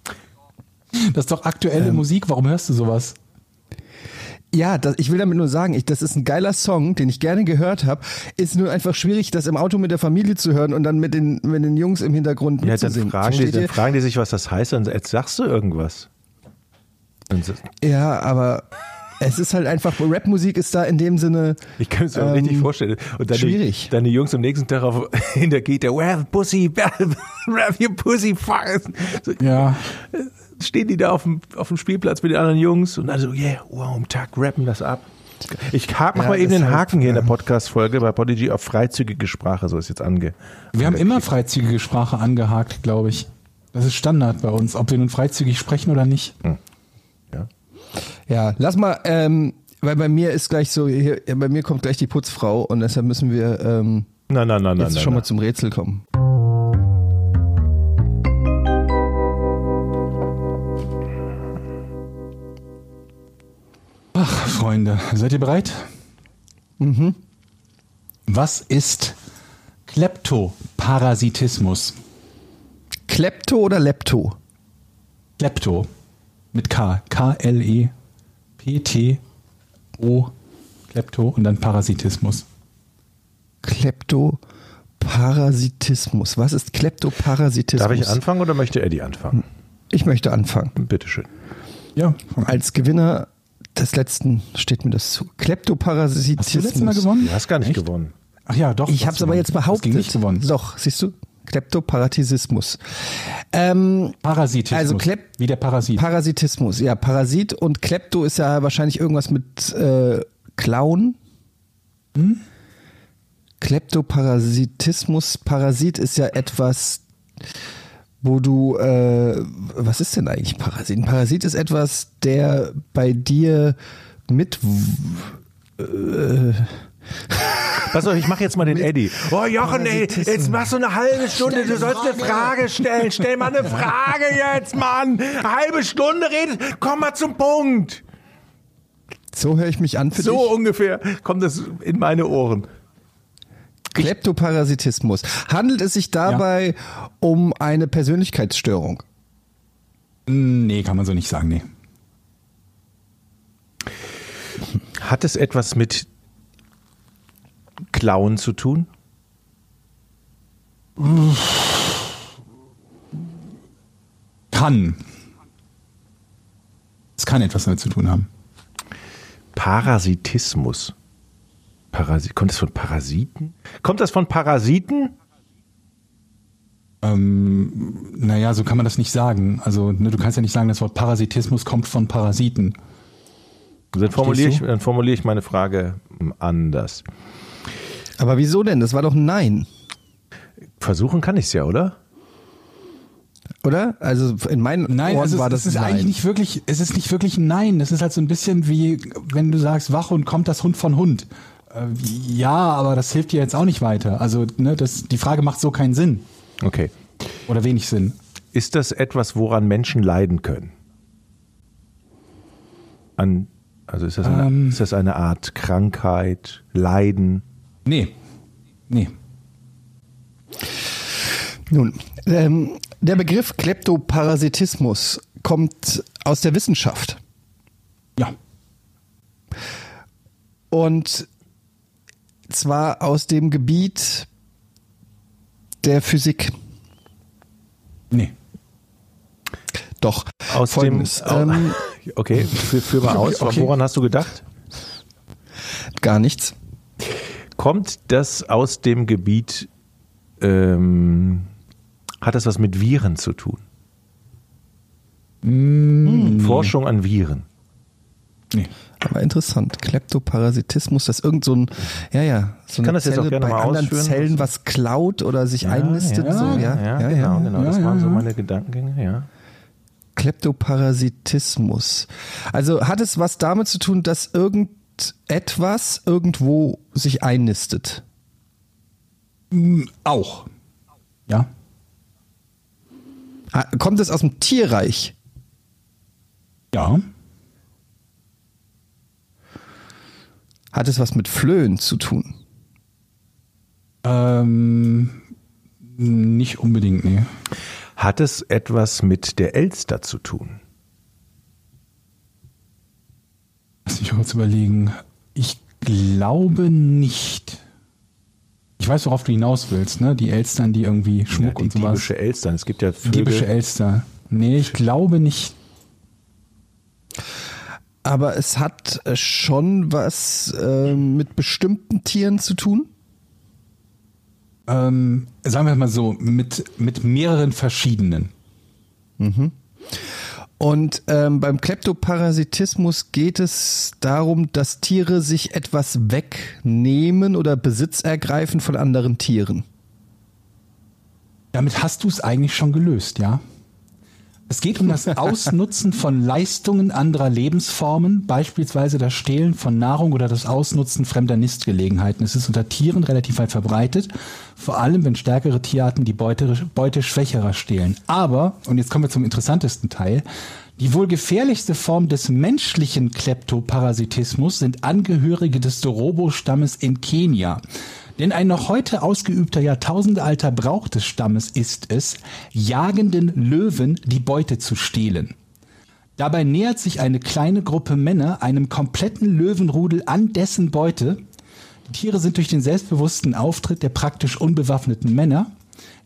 Das ist doch aktuelle Ähm. Musik. Warum hörst du sowas? Ja, das, ich will damit nur sagen, ich, das ist ein geiler Song, den ich gerne gehört habe. Ist nur einfach schwierig, das im Auto mit der Familie zu hören und dann mit den, mit den Jungs im Hintergrund Ja, dann mitzusingen. fragen, die, dann fragen die sich, was das heißt, und jetzt sagst du irgendwas. Und so- Ja, aber es ist halt einfach, Rapmusik ist da in dem Sinne. Ich kann es mir ähm, richtig vorstellen. Und dann schwierig. Die, dann die Jungs am nächsten Tag auf, in der where pussy, where your pussy, fuck. So, Ja. Stehen die da auf dem, auf dem Spielplatz mit den anderen Jungs und dann so, yeah, wow, am Tag rappen das ab. Ich hak, mach Ja, mal eben den Haken hier in der. Podcast-Folge bei Podigy auf freizügige Sprache, so ist jetzt ange. Wir haben immer freizügige Sprache angehakt, glaube ich. Das ist Standard bei uns, ob wir nun freizügig sprechen oder nicht. Ja. Ja, lass mal, ähm, weil bei mir ist gleich so, hier, bei mir kommt gleich die Putzfrau und deshalb müssen wir ähm, Nein, nein, nein, nein. jetzt nein, schon nein. mal zum Rätsel kommen. Ach, Freunde, seid ihr bereit? Mhm. Was ist Kleptoparasitismus? Klepto oder Lepto? Klepto mit K. K-L-E-P-T-O. Klepto und dann Parasitismus. Kleptoparasitismus. Was ist Kleptoparasitismus? Darf ich anfangen oder möchte Eddie anfangen? Ich möchte anfangen. Bitteschön. Ja. Als Gewinner des letzten steht mir das zu. Kleptoparasitismus. Hast du letztes Mal gewonnen? Du hast gar nicht Echt? gewonnen. Ach ja, doch. Ich habe es hast aber jetzt Du hast behauptet. gegen mich gewonnen. Doch, siehst du? Kleptoparasitismus. Ähm, Parasitismus. Also Klep- Wie der Parasit. Parasitismus, ja, Parasit und Klepto ist ja wahrscheinlich irgendwas mit äh, Klauen. Hm? Kleptoparasitismus, Parasit ist ja etwas, wo du, äh, was ist denn eigentlich Parasit? Ein Parasit ist etwas, der bei dir mit, Pass auf, ich mache jetzt mal den Eddie. Oh Jochen, ey, jetzt machst du eine halbe Stunde, du sollst eine Frage stellen. Stell mal eine Frage jetzt, Mann. Eine halbe Stunde redet, komm mal zum Punkt. so höre ich mich an für So dich. ungefähr kommt das in meine Ohren. Kleptoparasitismus. Handelt es sich dabei um eine Persönlichkeitsstörung? Nee, kann man so nicht sagen, nee. Hat es etwas mit Klauen zu tun? Kann. Es kann etwas damit zu tun haben. Parasitismus. Parasi Kommt das von Parasiten? Kommt das von Parasiten? Ähm, naja, so kann man das nicht sagen. Also, ne, du kannst ja nicht sagen, das Wort Parasitismus kommt von Parasiten. Dann formuliere ich, dann formuliere ich meine Frage anders. Aber wieso denn? Das war doch ein Nein, Versuchen kann ich es ja, oder? oder? Also in meinen Nein, Ohren also war es, das es ist ein eigentlich Nein. nicht wirklich, es ist nicht wirklich ein Nein. Das ist halt so ein bisschen wie, wenn du sagst, Wachhund kommt das Hund von Hund. Äh, ja, aber das hilft dir jetzt auch nicht weiter. Also, ne, das, die Frage macht so keinen Sinn. Okay. Oder wenig Sinn. Ist das etwas, woran Menschen leiden können? An, also ist das, eine, Ähm. ist das eine Art Krankheit, Leiden? Nee. Nee. Nun, ähm, der Begriff Kleptoparasitismus kommt aus der Wissenschaft Ja. und zwar aus dem Gebiet der Physik. Nee. Doch. Aus Folgendes, dem. ähm, okay, führ, führ mal aus. Okay. Woran hast du gedacht? gar nichts. Kommt das aus dem Gebiet, ähm, hat das was mit Viren zu tun? Mm, Forschung an Viren. Nee. Aber interessant. Kleptoparasitismus, dass irgend so ein, ja, ja, so kann eine das jetzt auch Zelle gerne bei mal anderen ausführen. Zellen was klaut oder sich einnistet. ja, so, ja, ja, ja, genau, ja. genau. Das Ja, waren ja, so ja. meine Gedankengänge, ja. Kleptoparasitismus. Also hat es was damit zu tun, dass irgendetwas irgendwo sich einnistet? Mm, Auch. Ja. Ha- Kommt es aus dem Tierreich? Ja. Hat es was mit Flöhen zu tun? Ähm, nicht unbedingt, nee. Hat es etwas mit der Elster zu tun? Lass mich kurz überlegen. Ich glaube nicht. Ich weiß, worauf du hinaus willst, ne? Die Elstern, die irgendwie Schmuck die und sowas. diebische Elstern. Es gibt ja Vögel. Diebische Elster. Nee, ich glaube nicht. Aber es hat äh, schon was äh, mit bestimmten Tieren zu tun? Ähm, sagen wir mal so, mit, mit mehreren verschiedenen. Und ähm, beim Kleptoparasitismus geht es darum, dass Tiere sich etwas wegnehmen oder Besitz ergreifen von anderen Tieren. Damit hast du es eigentlich schon gelöst, ja? Es geht um das Ausnutzen von Leistungen anderer Lebensformen, beispielsweise das Stehlen von Nahrung oder das Ausnutzen fremder Nistgelegenheiten. Es ist unter Tieren relativ weit verbreitet, vor allem wenn stärkere Tierarten die Beute, Beute schwächerer stehlen. Aber, und jetzt kommen wir zum interessantesten Teil, die wohl gefährlichste Form des menschlichen Kleptoparasitismus sind Angehörige des Dorobo-Stammes in Kenia. Denn ein noch heute ausgeübter jahrtausendealter Brauch des Stammes ist es, jagenden Löwen die Beute zu stehlen. Dabei nähert sich eine kleine Gruppe Männer einem kompletten Löwenrudel an dessen Beute. Die Tiere sind durch den selbstbewussten Auftritt der praktisch unbewaffneten Männer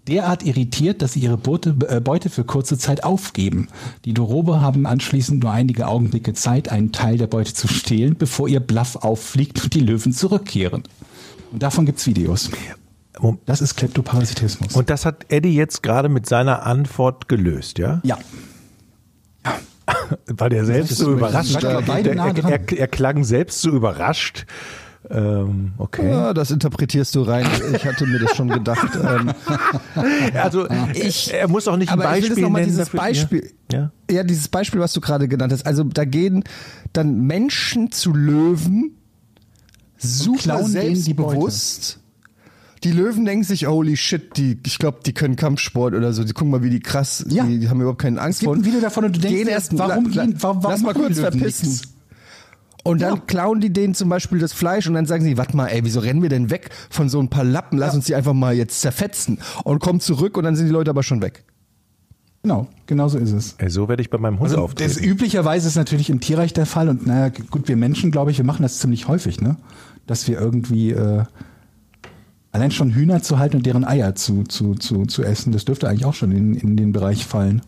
derart irritiert, dass sie ihre Beute, äh, Beute für kurze Zeit aufgeben. Die Dorobe haben anschließend nur einige Augenblicke Zeit, einen Teil der Beute zu stehlen, bevor ihr Bluff auffliegt und die Löwen zurückkehren. Und davon gibt's Videos. Das ist Kleptoparasitismus. Und das hat Eddie jetzt gerade mit seiner Antwort gelöst, ja? ja. Weil er selbst so überrascht er, er, er, klang selbst so überrascht. Ähm, okay. Ja, das interpretierst du rein. Ich hatte mir das schon gedacht. Ähm, Also Ich- er muss auch nicht ein aber ich will Beispiel jetzt noch mal nennen dieses dafür. Beispiel. Ja. Ja, dieses Beispiel, was du gerade genannt hast. Also da gehen dann Menschen zu Löwen super klauen denen die selbstbewusst. Die Löwen denken sich, holy shit, die, ich glaube, die können Kampfsport oder so. Die gucken mal, wie die krass, Ja. die, die haben überhaupt keine Angst Es gibt vor. ein Video davon und du denkst gehen erst, warum la- gehen- warum- warum lass mal kurz verpissen. nichts? Und dann Ja. klauen die denen zum Beispiel das Fleisch und dann sagen sie, warte mal, ey, wieso rennen wir denn weg von so ein paar Lappen? Lass uns die einfach mal jetzt zerfetzen. Und kommen zurück und dann sind die Leute aber schon weg. Genau, genau so ist es. Ey, So werde ich bei meinem Hund Also auftreten. das üblicherweise ist natürlich im Tierreich der Fall und naja, gut, wir Menschen, glaube ich, wir machen das ziemlich häufig, ne? Dass wir irgendwie äh, allein schon Hühner zu halten und deren Eier zu, zu, zu, zu essen, das dürfte eigentlich auch schon in, in den Bereich fallen.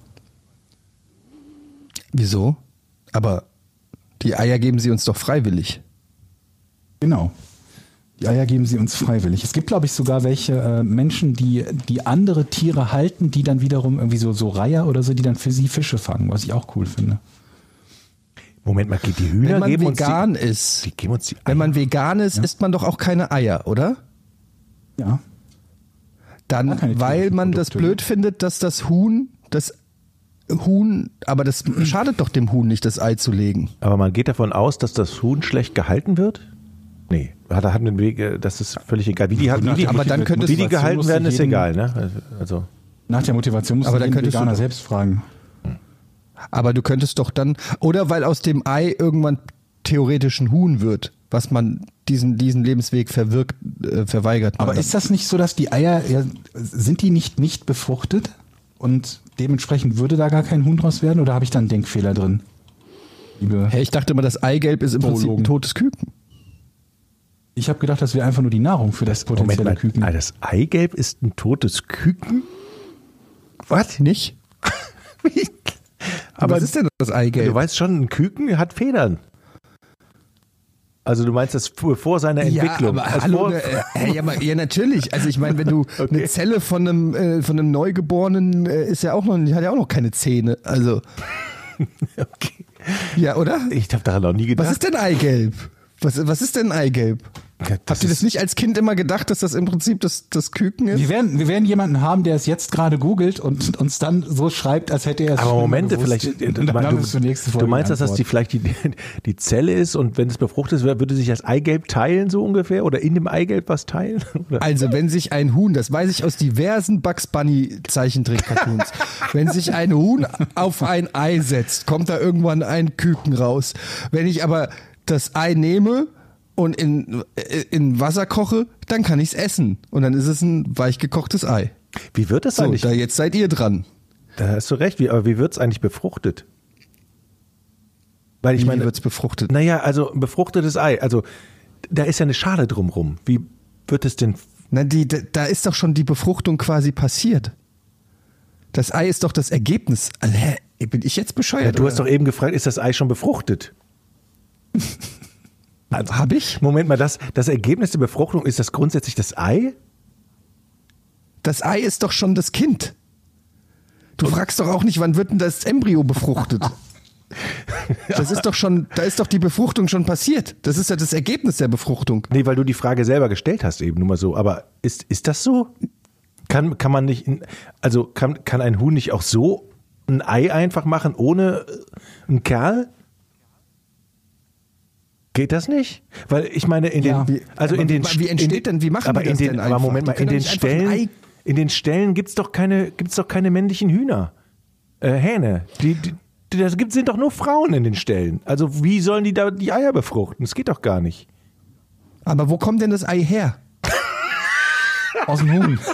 Wieso? Aber die Eier geben sie uns doch freiwillig. Genau. Die Eier geben sie uns freiwillig. Es gibt, glaube ich, sogar welche äh, Menschen, die, die andere Tiere halten, die dann wiederum irgendwie so, so Reiher oder so, die dann für sie Fische fangen, was ich auch cool finde. Moment mal, die Hühner Wenn man geben vegan uns die, ist, die geben uns die wenn man vegan ist, isst man doch auch keine Eier, oder? Ja. Dann, weil man das Produkte, blöd findet, dass das Huhn, das Huhn, aber das schadet doch dem Huhn nicht, das Ei zu legen. Aber man geht davon aus, dass das Huhn schlecht gehalten wird? Nee, hat hat einen Weg, das ist völlig egal. Wie die, wie die, Aber dann wie die gehalten werden, ist jeden- egal, ne? Also, Nach der Motivation muss Aber man dann den könntest du Veganer selbst fragen. Aber du könntest doch dann, oder weil aus dem Ei irgendwann theoretisch ein Huhn wird, was man diesen, diesen Lebensweg verwirkt, äh, verweigert. Aber dann. ist das nicht so, dass die Eier, ja, sind die nicht nicht befruchtet? Und dementsprechend würde da gar kein Huhn draus werden? Oder habe ich da einen Denkfehler drin? Liebe, Hey, ich dachte immer, das Eigelb ist im Prinzip ein Zoologen. totes Küken. ich habe gedacht, das wäre einfach nur die Nahrung für das Moment potenzielle mal, Küken. ah, das Eigelb ist ein totes Küken? Was? Nicht? Aber was ist denn das Eigelb? Du weißt schon, ein Küken hat Federn. Also du meinst das vor seiner Entwicklung. Ja, aber Also hallo, ne, äh, ja, aber, ja, natürlich. Also ich meine, wenn du eine Zelle von einem, äh, von einem Neugeborenen äh, ist ja auch noch, hat ja auch noch keine Zähne. Also, okay. ja, oder? Ich habe daran noch nie gedacht. Was ist denn Eigelb? Was, was ist denn Eigelb? Ja, das Habt ihr das nicht als Kind immer gedacht, dass das im Prinzip das, das Küken ist? Wir werden, wir werden jemanden haben, der es jetzt gerade googelt und uns dann so schreibt, als hätte er es Aber Momente, gewusst. vielleicht, dann es für du, du meinst, dass das die, vielleicht die, die Zelle ist und wenn es befruchtet wird, würde sich das Eigelb teilen so ungefähr? Oder in dem Eigelb was teilen? Oder? Also, wenn sich ein Huhn, das weiß ich aus diversen Bugs Bunny Zeichentrick-Cartoons, wenn sich ein Huhn auf ein Ei setzt, kommt da irgendwann ein Küken raus. Wenn ich aber das Ei nehme und in, äh, in Wasser koche, dann kann ich es essen. Und dann ist es ein weich gekochtes Ei. Wie wird das So, eigentlich? da jetzt seid ihr dran. Da hast du recht, wie, aber wie wird es eigentlich befruchtet? Weil ich Wie meine, wird's befruchtet? Naja, also ein befruchtetes Ei, also da ist ja eine Schale drumrum. Wie wird es denn? Na, die, da da ist doch schon die Befruchtung quasi passiert. Das Ei ist doch das Ergebnis. Also, hä, bin ich jetzt bescheuert? Ja, du hast oder? doch eben gefragt, ist das Ei schon befruchtet? Also, hab ich? Moment mal, das, das Ergebnis der Befruchtung, ist das grundsätzlich das Ei? Das Ei ist doch schon das Kind. Du fragst doch auch nicht, wann wird denn das Embryo befruchtet? Das ist doch schon, da ist doch die Befruchtung schon passiert. Das ist ja das Ergebnis der Befruchtung. Nee, weil du die Frage selber gestellt hast eben, nur mal so. Aber ist, ist das so? Kann, kann man nicht, also kann, kann ein Huhn nicht auch so ein Ei einfach machen, ohne äh, einen Kerl? Geht das nicht? Weil ich meine, in Ja. den, also aber in den, wie- wie entsteht in den, denn- wie machen aber das in den, denn Aber? Moment mal, in den Ei- in den Ställen gibt's doch keine, gibt's doch keine männlichen Hühner, äh, Hähne. Die, die, das gibt, sind doch nur Frauen in den Ställen. Also wie sollen die da die Eier befruchten? Das geht doch gar nicht. Aber wo kommt denn das Ei her? Aus dem Huhn.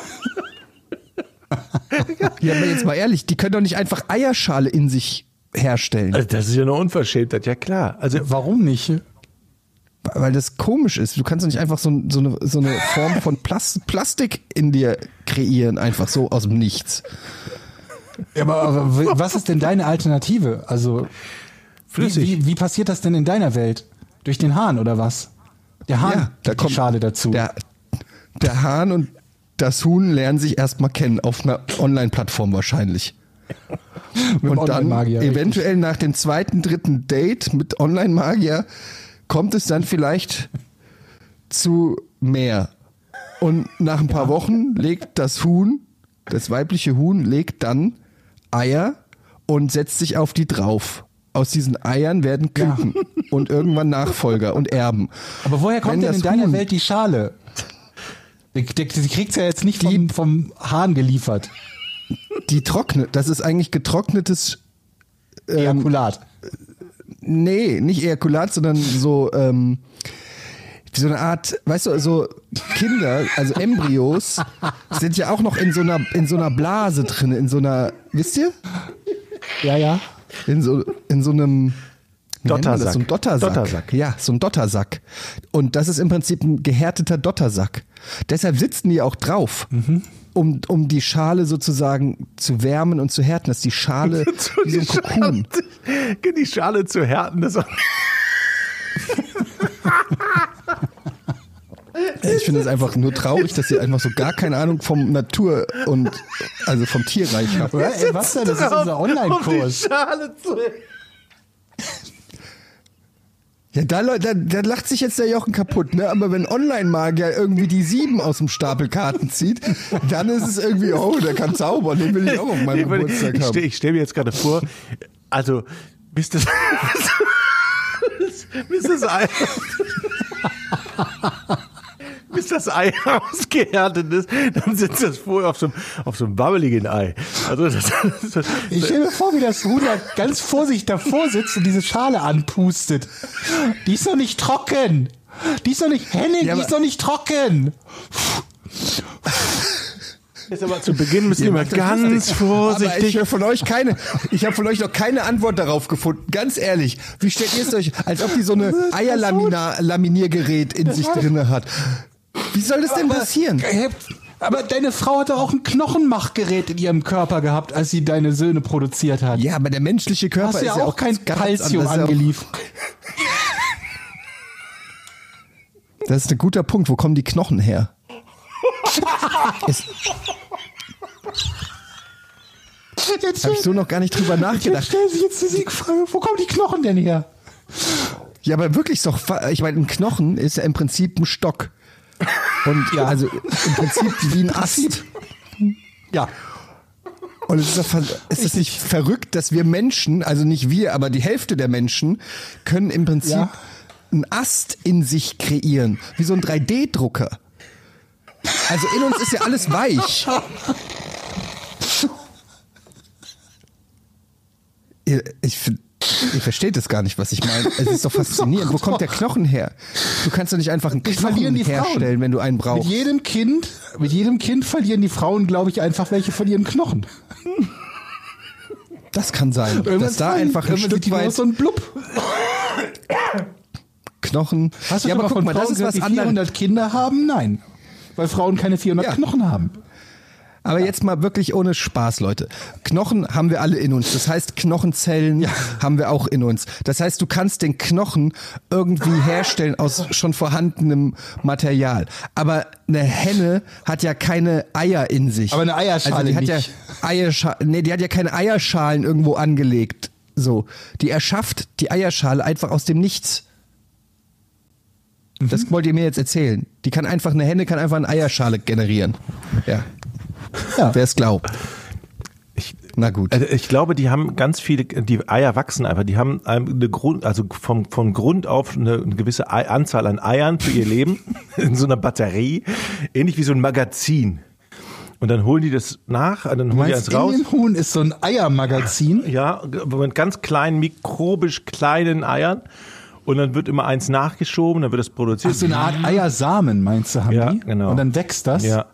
Ja, aber jetzt mal ehrlich, die können doch nicht einfach Eierschale in sich herstellen. Also das ist ja eine Unverschämtheit, ja klar. Also Warum nicht? Weil das komisch ist. Du kannst doch nicht einfach so, so, eine, so eine Form von Plas Plastik in dir kreieren, einfach so aus dem Nichts. Ja, aber, aber was ist denn deine Alternative? Also Flüssig. Wie, wie, wie passiert das denn in deiner Welt? Durch den Hahn oder was? Der Hahn, Ja, da kommt die Schale dazu. Der, der Hahn und das Huhn lernen sich erstmal kennen, auf einer Online-Plattform wahrscheinlich. Und dann eventuell nach dem zweiten, dritten Date mit Online-Magier kommt es dann vielleicht zu mehr. Und nach ein paar Wochen legt das Huhn, das weibliche Huhn, legt dann Eier und setzt sich auf die drauf. Aus diesen Eiern werden Küken und irgendwann Nachfolger und Erben. Aber woher kommt Wenn denn in deiner Huhn- Welt die Schale? Die, die, die kriegt's ja jetzt nicht vom, vom Hahn geliefert. Die trocknet, das ist eigentlich getrocknetes Ähm, Ejakulat. Nee, nicht Ejakulat, sondern so, ähm, so eine Art, weißt du, so Kinder, also Embryos, sind ja auch noch in so einer, in so einer Blase drin, in so einer, wisst ihr? Ja, ja. In so, in so einem wie nennt man das? Dottersack. So ein Dottersack. Dottersack. Ja, so ein Dottersack. Und das ist im Prinzip ein gehärteter Dottersack. Deshalb sitzen die auch drauf. Um, um die Schale sozusagen zu wärmen und zu härten, dass die Schale wie so ein Kokon. Die Schale zu härten, das Ich finde es einfach nur traurig, dass ihr einfach so gar keine Ahnung vom Natur und also vom Tierreich habt. Ey, was denn? Das ist unser Online-Kurs. Schale zu Ja, da, da, da lacht sich jetzt der Jochen kaputt, ne? Aber wenn Online-Magier irgendwie die sieben aus dem Stapel Karten zieht, dann ist es irgendwie, oh, der kann zaubern, den will ich auch auf meinem Ich, Geburtstag ich haben. stelle stell mir jetzt gerade vor, also bis das bis das Ei bis das Ei ausgehärtet ist, dann sitzt das vorher auf so einem, auf so einem wabbeligen Ei. Also das, das, Ich stelle mir vor, wie das Huhn da ganz vorsichtig davor sitzt und diese Schale anpustet. Die ist doch nicht trocken. Die ist doch nicht, Henning, Ja, die ist doch nicht trocken. Jetzt aber zu Beginn müssen wir mal das ganz lustig. Aber ich vorsichtig. von euch keine, ich habe von euch noch keine Antwort darauf gefunden. Ganz ehrlich, wie stellt ihr es euch, als ob die so eine Eierlaminiergerät in sich drinne hat? Wie soll das denn passieren? Hä? Aber deine Frau hatte auch ein Knochenmachgerät in ihrem Körper gehabt, als sie deine Söhne produziert hat. Ja, aber der menschliche Körper Hast ist ja auch kein Calcium ja auch- angeliefert. Das ist ein guter Punkt. Wo kommen die Knochen her? Jetzt habe ich so noch gar nicht drüber Jetzt nachgedacht. stellen sich jetzt die Siegfrage, wo kommen die Knochen denn her? Ja, aber wirklich doch, ich meine, ein Knochen ist ja im Prinzip ein Stock. Und ja, also im Prinzip wie ein Ast. Ja. Und es ist, ist das nicht verrückt, dass wir Menschen, also nicht wir, aber die Hälfte der Menschen, können im Prinzip Ja. einen Ast in sich kreieren, wie so ein 3D-Drucker. Also in uns ist ja alles weich. Ich, find- ihr versteht es gar nicht, was ich meine. Es ist doch faszinierend. Wo kommt der Knochen her? Du kannst doch nicht einfach einen Ich verlieren Knochen die Frauen. herstellen, wenn du einen Mit brauchst. jedem Kind, mit jedem Kind verlieren die Frauen, glaube ich, einfach welche von ihren Knochen. Das kann sein, dass da einfach ein irgendwann Stück weit so ein Blub. Knochen. Hast du ja, aber guck von mal, Frauen das ist was anderes. 400 Kinder haben? Nein. Weil Frauen keine 400 Ja. Knochen haben. Aber jetzt mal wirklich ohne Spaß, Leute. Knochen haben wir alle in uns. Das heißt, Knochenzellen haben wir auch in uns. Das heißt, du kannst den Knochen irgendwie herstellen aus schon vorhandenem Material. Aber eine Henne hat ja keine Eier in sich. Aber eine Eierschale also die hat nicht. ja Eierschalen, nee, die hat ja keine Eierschalen irgendwo angelegt. So, die erschafft die Eierschale einfach aus dem Nichts. Mhm. Das wollt ihr mir jetzt erzählen. Die kann einfach, eine Henne kann einfach eine Eierschale generieren. Ja. Ja. Wer es glaubt. Na gut. Also ich glaube, die haben ganz viele, die Eier wachsen einfach, die haben eine Grund, also vom, vom Grund auf eine, eine gewisse Ei, Anzahl an Eiern für ihr Leben in so einer Batterie, ähnlich wie so ein Magazin. Und dann holen die das nach, dann holen die eins in raus. dem Huhn ist so ein Eiermagazin. Ja, mit ganz kleinen, mikrobisch kleinen Eiern. Und dann wird immer eins nachgeschoben, dann wird das produziert. Ach, so eine Art Eiersamen, meinst du, haben Ja, die? genau. Und dann wächst das? Ja.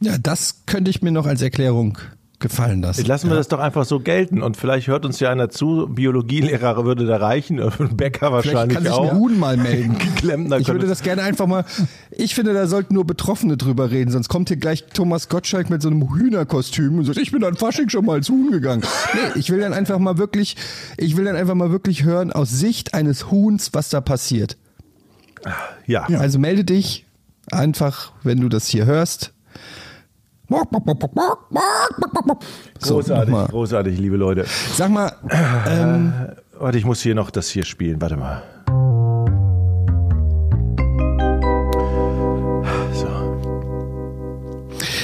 Ja, das könnte ich mir noch als Erklärung gefallen lassen. Lassen wir das doch einfach so gelten und vielleicht hört uns ja einer zu, Biologielehrer würde da reichen, Bäcker Vielleicht wahrscheinlich kann sich auch. ein Huhn mal melden. Klempner ich würde das gerne einfach mal. Ich finde, da sollten nur Betroffene drüber reden, sonst kommt hier gleich Thomas Gottschalk mit so einem Hühnerkostüm und sagt, ich bin an Fasching schon mal als Huhn gegangen. Nee, ich will dann einfach mal wirklich, ich will dann einfach mal wirklich hören aus Sicht eines Huhns, was da passiert. ja. Also melde dich einfach, wenn du das hier hörst. So, großartig, nochmal. großartig, liebe Leute. Sag mal, ähm, Warte, ich muss hier noch das hier spielen. Warte mal. So.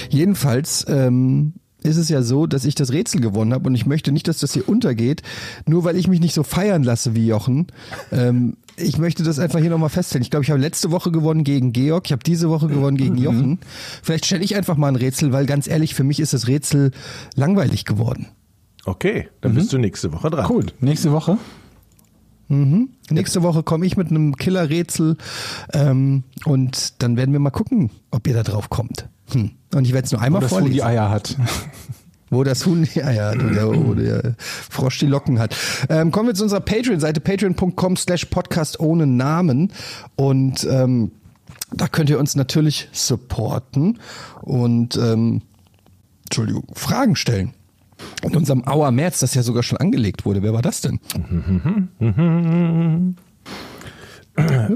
Jedenfalls ähm, ist es ja so, dass ich das Rätsel gewonnen habe und ich möchte nicht, dass das hier untergeht, nur weil ich mich nicht so feiern lasse wie Jochen. Ähm, ich möchte das einfach hier nochmal feststellen. Ich glaube, ich habe letzte Woche gewonnen gegen Georg, ich habe diese Woche gewonnen gegen Jochen. Vielleicht stelle ich einfach mal ein Rätsel, weil ganz ehrlich, für mich ist das Rätsel langweilig geworden. Okay, dann bist du nächste Woche dran. Cool. Nächste Woche. Nächste Woche komme ich mit einem Killer-Rätsel ähm, und dann werden wir mal gucken, ob ihr da drauf kommt. Hm. Und ich werde es nur einmal Wo Huhn vorlesen. die Eier hat. Wo das Huhn die Eier hat wo der Frosch die Locken hat. Ähm, kommen wir zu unserer Patreon-Seite, patreon.com slash podcast ohne Namen. Und ähm, da könnt ihr uns natürlich supporten und ähm, Entschuldigung, Fragen stellen. In unserem Auer März, das ja sogar schon angelegt wurde. Wer war das denn?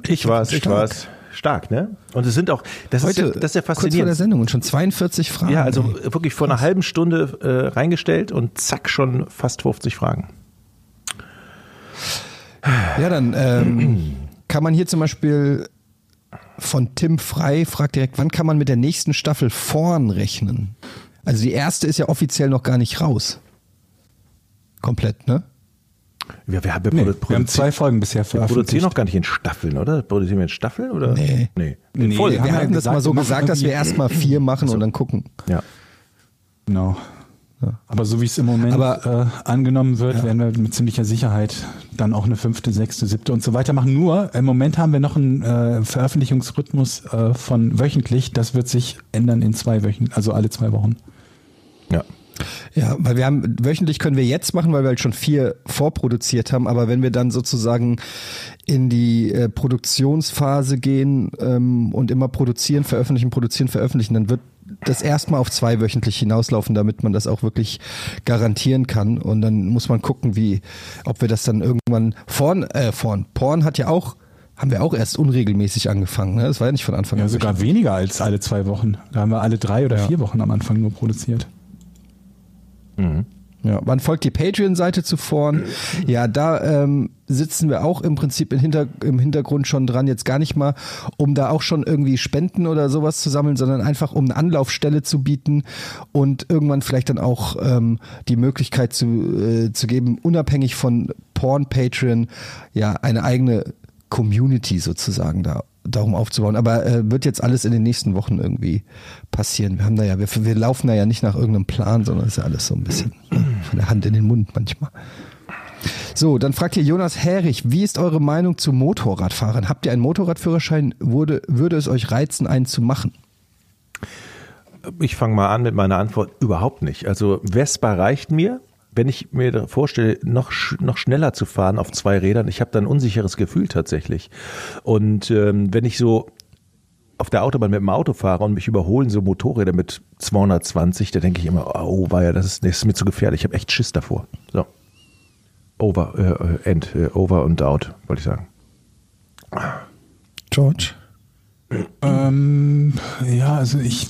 Ich war's, ich war's. Stark, ne? Und es sind auch, das, Heute, ist, ja, das ist ja kurz vor der faszinierend. Sendung und schon 42 Fragen. Ja, also ey. wirklich vor einer halben Stunde äh, reingestellt und zack, schon fast 50 Fragen. Ja, dann ähm, kann man hier zum Beispiel von Tim Frei fragt direkt, wann kann man mit der nächsten Staffel vorn rechnen? Also die erste ist ja offiziell noch gar nicht raus. Komplett, ne? Wir, wir, haben, wir, Nee, produ- wir haben zwei Folgen bisher wir produzieren veröffentlicht. noch gar nicht in Staffeln, oder? Produzieren wir in Staffeln? Oder? Nee. Nee. In Nee, Folgen. wir Wir haben ja das gesagt, mal so gesagt, dass wir erstmal vier machen und dann gucken. Ja. Genau. Aber so wie es im Moment Aber- äh, angenommen wird, werden wir mit ziemlicher Sicherheit dann auch eine fünfte, sechste, siebte und so weiter machen. Nur im Moment haben wir noch einen äh, Veröffentlichungsrhythmus äh, von wöchentlich. Das wird sich ändern in zwei Wochen, also alle zwei Wochen. Ja. Ja, weil wir haben, wöchentlich können wir jetzt machen, weil wir halt schon vier vorproduziert haben, aber wenn wir dann sozusagen in die äh, Produktionsphase gehen ähm, und immer produzieren, veröffentlichen, produzieren, veröffentlichen, dann wird das erstmal auf zwei wöchentlich hinauslaufen, damit man das auch wirklich garantieren kann. Und dann muss man gucken, wie, ob wir das dann irgendwann vorn, äh, vorn, Porn hat ja auch, haben wir auch erst unregelmäßig angefangen, ne? Das war ja nicht von Anfang Ja, an. sogar weniger als alle zwei Wochen. Da haben wir alle drei oder vier Wochen am Anfang nur produziert. Ja, wann folgt die Patreon-Seite zu vorn? Ja, da ähm, sitzen wir auch im Prinzip im, Hinter im Hintergrund schon dran, jetzt gar nicht mal, um da auch schon irgendwie Spenden oder sowas zu sammeln, sondern einfach um eine Anlaufstelle zu bieten und irgendwann vielleicht dann auch ähm, die Möglichkeit zu, äh, zu geben, unabhängig von Porn, Patreon, ja, eine eigene Community sozusagen da darum aufzubauen. Aber äh, wird jetzt alles in den nächsten Wochen irgendwie passieren. Wir haben da ja, wir, wir laufen da ja nicht nach irgendeinem Plan, sondern es ist ja alles so ein bisschen von der Hand in den Mund manchmal. So, dann fragt hier Jonas Herrich, wie ist eure Meinung zu Motorradfahrern? Habt ihr einen Motorradführerschein? Würde, würde es euch reizen, einen zu machen? Ich fange mal an mit meiner Antwort. Überhaupt nicht. Also Vespa reicht mir. Wenn ich mir vorstelle, noch, sch- noch schneller zu fahren auf zwei Rädern, ich habe da ein unsicheres Gefühl tatsächlich. Und ähm, wenn ich so auf der Autobahn mit dem Auto fahre und mich überholen so Motorräder mit 220, da denke ich immer, oh, war ja, das ist, das ist mir zu gefährlich. Ich habe echt Schiss davor. So. Over, äh, end, äh, over und out, wollte ich sagen. George? Ähm, ja, also ich,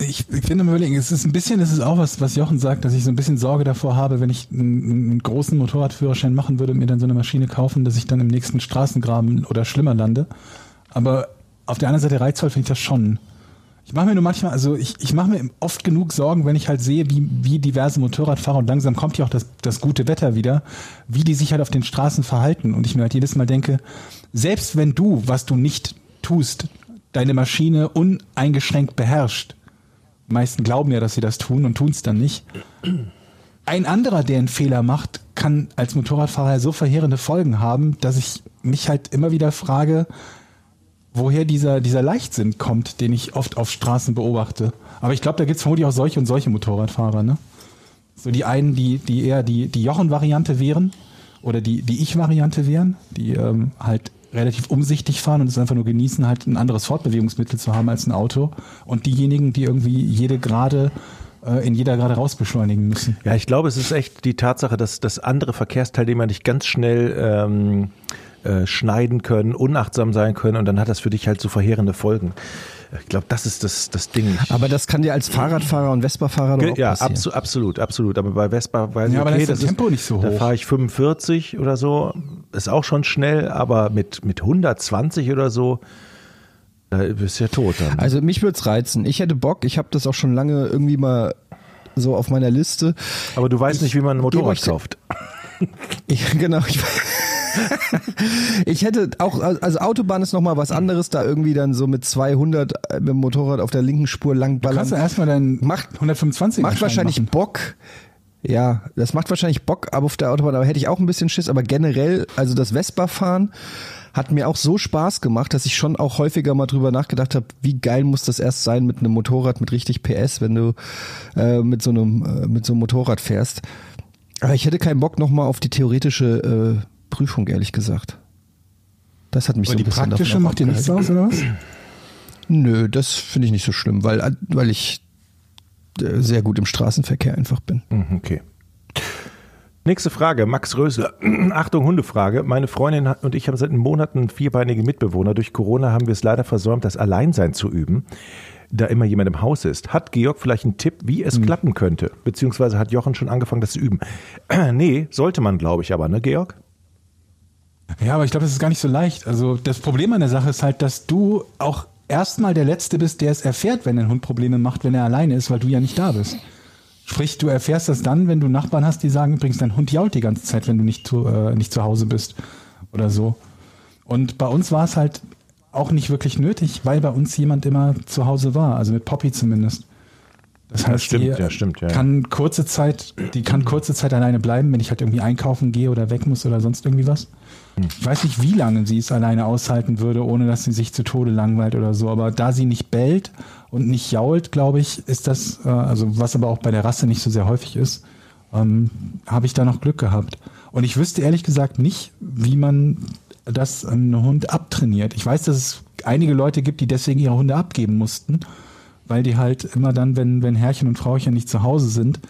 ich, ich bin am überlegen, es ist ein bisschen, es ist auch was, was Jochen sagt, dass ich so ein bisschen Sorge davor habe, wenn ich einen, einen großen Motorradführerschein machen würde und mir dann so eine Maschine kaufen, dass ich dann im nächsten Straßengraben oder schlimmer lande. Aber auf der anderen Seite reizvoll finde ich das schon. Ich mache mir nur manchmal, also ich, ich mache mir oft genug Sorgen, wenn ich halt sehe, wie, wie diverse Motorradfahrer und langsam kommt ja auch das, das gute Wetter wieder, wie die sich halt auf den Straßen verhalten. Und ich mir halt jedes Mal denke, selbst wenn du, was du nicht tust, deine Maschine uneingeschränkt beherrscht, meisten glauben ja, dass sie das tun und tun es dann nicht. Ein anderer, der einen Fehler macht, kann als Motorradfahrer so verheerende Folgen haben, dass ich mich halt immer wieder frage, woher dieser, dieser Leichtsinn kommt, den ich oft auf Straßen beobachte. Aber ich glaube, da gibt es vermutlich auch solche und solche Motorradfahrer, ne? So die einen, die, die eher die, die Jochen-Variante wären oder die, die Ich-Variante wären, die ähm, halt relativ umsichtig fahren und es einfach nur genießen, halt ein anderes Fortbewegungsmittel zu haben als ein Auto. Und diejenigen, die irgendwie jede Gerade äh, in jeder Gerade raus beschleunigen müssen. Ja, ich glaube, es ist echt die Tatsache, dass, dass andere Verkehrsteilnehmer dich ganz schnell ähm, äh, schneiden können, unachtsam sein können und dann hat das für dich halt so verheerende Folgen. Ich glaube, das ist das, das Ding. Aber das kann dir als Fahrradfahrer und Vespa-Fahrer doch auch ja, abso absolut, absolut. Aber bei Vespa weiß ich, Ja, aber okay, da ist das Tempo nicht so Da hoch. fahre ich 45 oder so, ist auch schon schnell, aber mit, mit 120 oder so, da bist du ja tot dann. Also mich würde es reizen. Ich hätte Bock, ich habe das auch schon lange irgendwie mal so auf meiner Liste. aber du weißt nicht, wie man ein Motorrad kauft. Ich, genau. Ich, ich hätte auch, also Autobahn ist nochmal was anderes, da irgendwie dann so mit 200 mit dem Motorrad auf der linken Spur lang Du kannst ja ballern. erstmal deinen Macht- 125 Macht wahrscheinlich machen. Bock. Ja, das macht wahrscheinlich Bock, aber auf der Autobahn, aber hätte ich auch ein bisschen Schiss, aber generell, also das Vespa-Fahren hat mir auch so Spaß gemacht, dass ich schon auch häufiger mal drüber nachgedacht habe, wie geil muss das erst sein mit einem Motorrad mit richtig PS, wenn du äh, mit so einem äh, mit so einem Motorrad fährst. Aber ich hätte keinen Bock nochmal auf die theoretische äh, Prüfung, ehrlich gesagt. Das hat mich Aber so die ein bisschen praktische davon macht dir nichts aus, oder was? Nö, das finde ich nicht so schlimm, weil, weil ich äh, sehr gut im Straßenverkehr einfach bin. Mhm, Okay. Nächste Frage, Max Rösler. Achtung, Hundefrage. Meine Freundin und ich haben seit Monaten vierbeinige Mitbewohner. Durch Corona haben wir es leider versäumt, das Alleinsein zu üben, da immer jemand im Haus ist. Hat Georg vielleicht einen Tipp, wie es klappen könnte? Beziehungsweise hat Jochen schon angefangen, das zu üben? nee, sollte man, glaube ich, aber, ne, Georg? Ja, aber ich glaube, das ist gar nicht so leicht. Also das Problem an der Sache ist halt, dass du auch erstmal der Letzte bist, der es erfährt, wenn ein Hund Probleme macht, wenn er alleine ist, weil du ja nicht da bist. Sprich, du erfährst das dann, wenn du Nachbarn hast, die sagen, übrigens, dein Hund jault die ganze Zeit, wenn du nicht zu, äh, nicht zu Hause bist oder so. Und bei uns war es halt auch nicht wirklich nötig, weil bei uns jemand immer zu Hause war, also mit Poppy zumindest. Das heißt, stimmt, die ja, stimmt, ja, kann kurze Zeit, die kann kurze Zeit alleine bleiben, wenn ich halt irgendwie einkaufen gehe oder weg muss oder sonst irgendwie was. Ich weiß nicht, wie lange sie es alleine aushalten würde, ohne dass sie sich zu Tode langweilt oder so. Aber da sie nicht bellt und nicht jault, glaube ich, ist das, äh, also was aber auch bei der Rasse nicht so sehr häufig ist, ähm, habe ich da noch Glück gehabt. Und ich wüsste ehrlich gesagt nicht, wie man das einem Hund abtrainiert. Ich weiß, dass es einige Leute gibt, die deswegen ihre Hunde abgeben mussten, weil die halt immer dann, wenn, wenn Herrchen und Frauchen nicht zu Hause sind,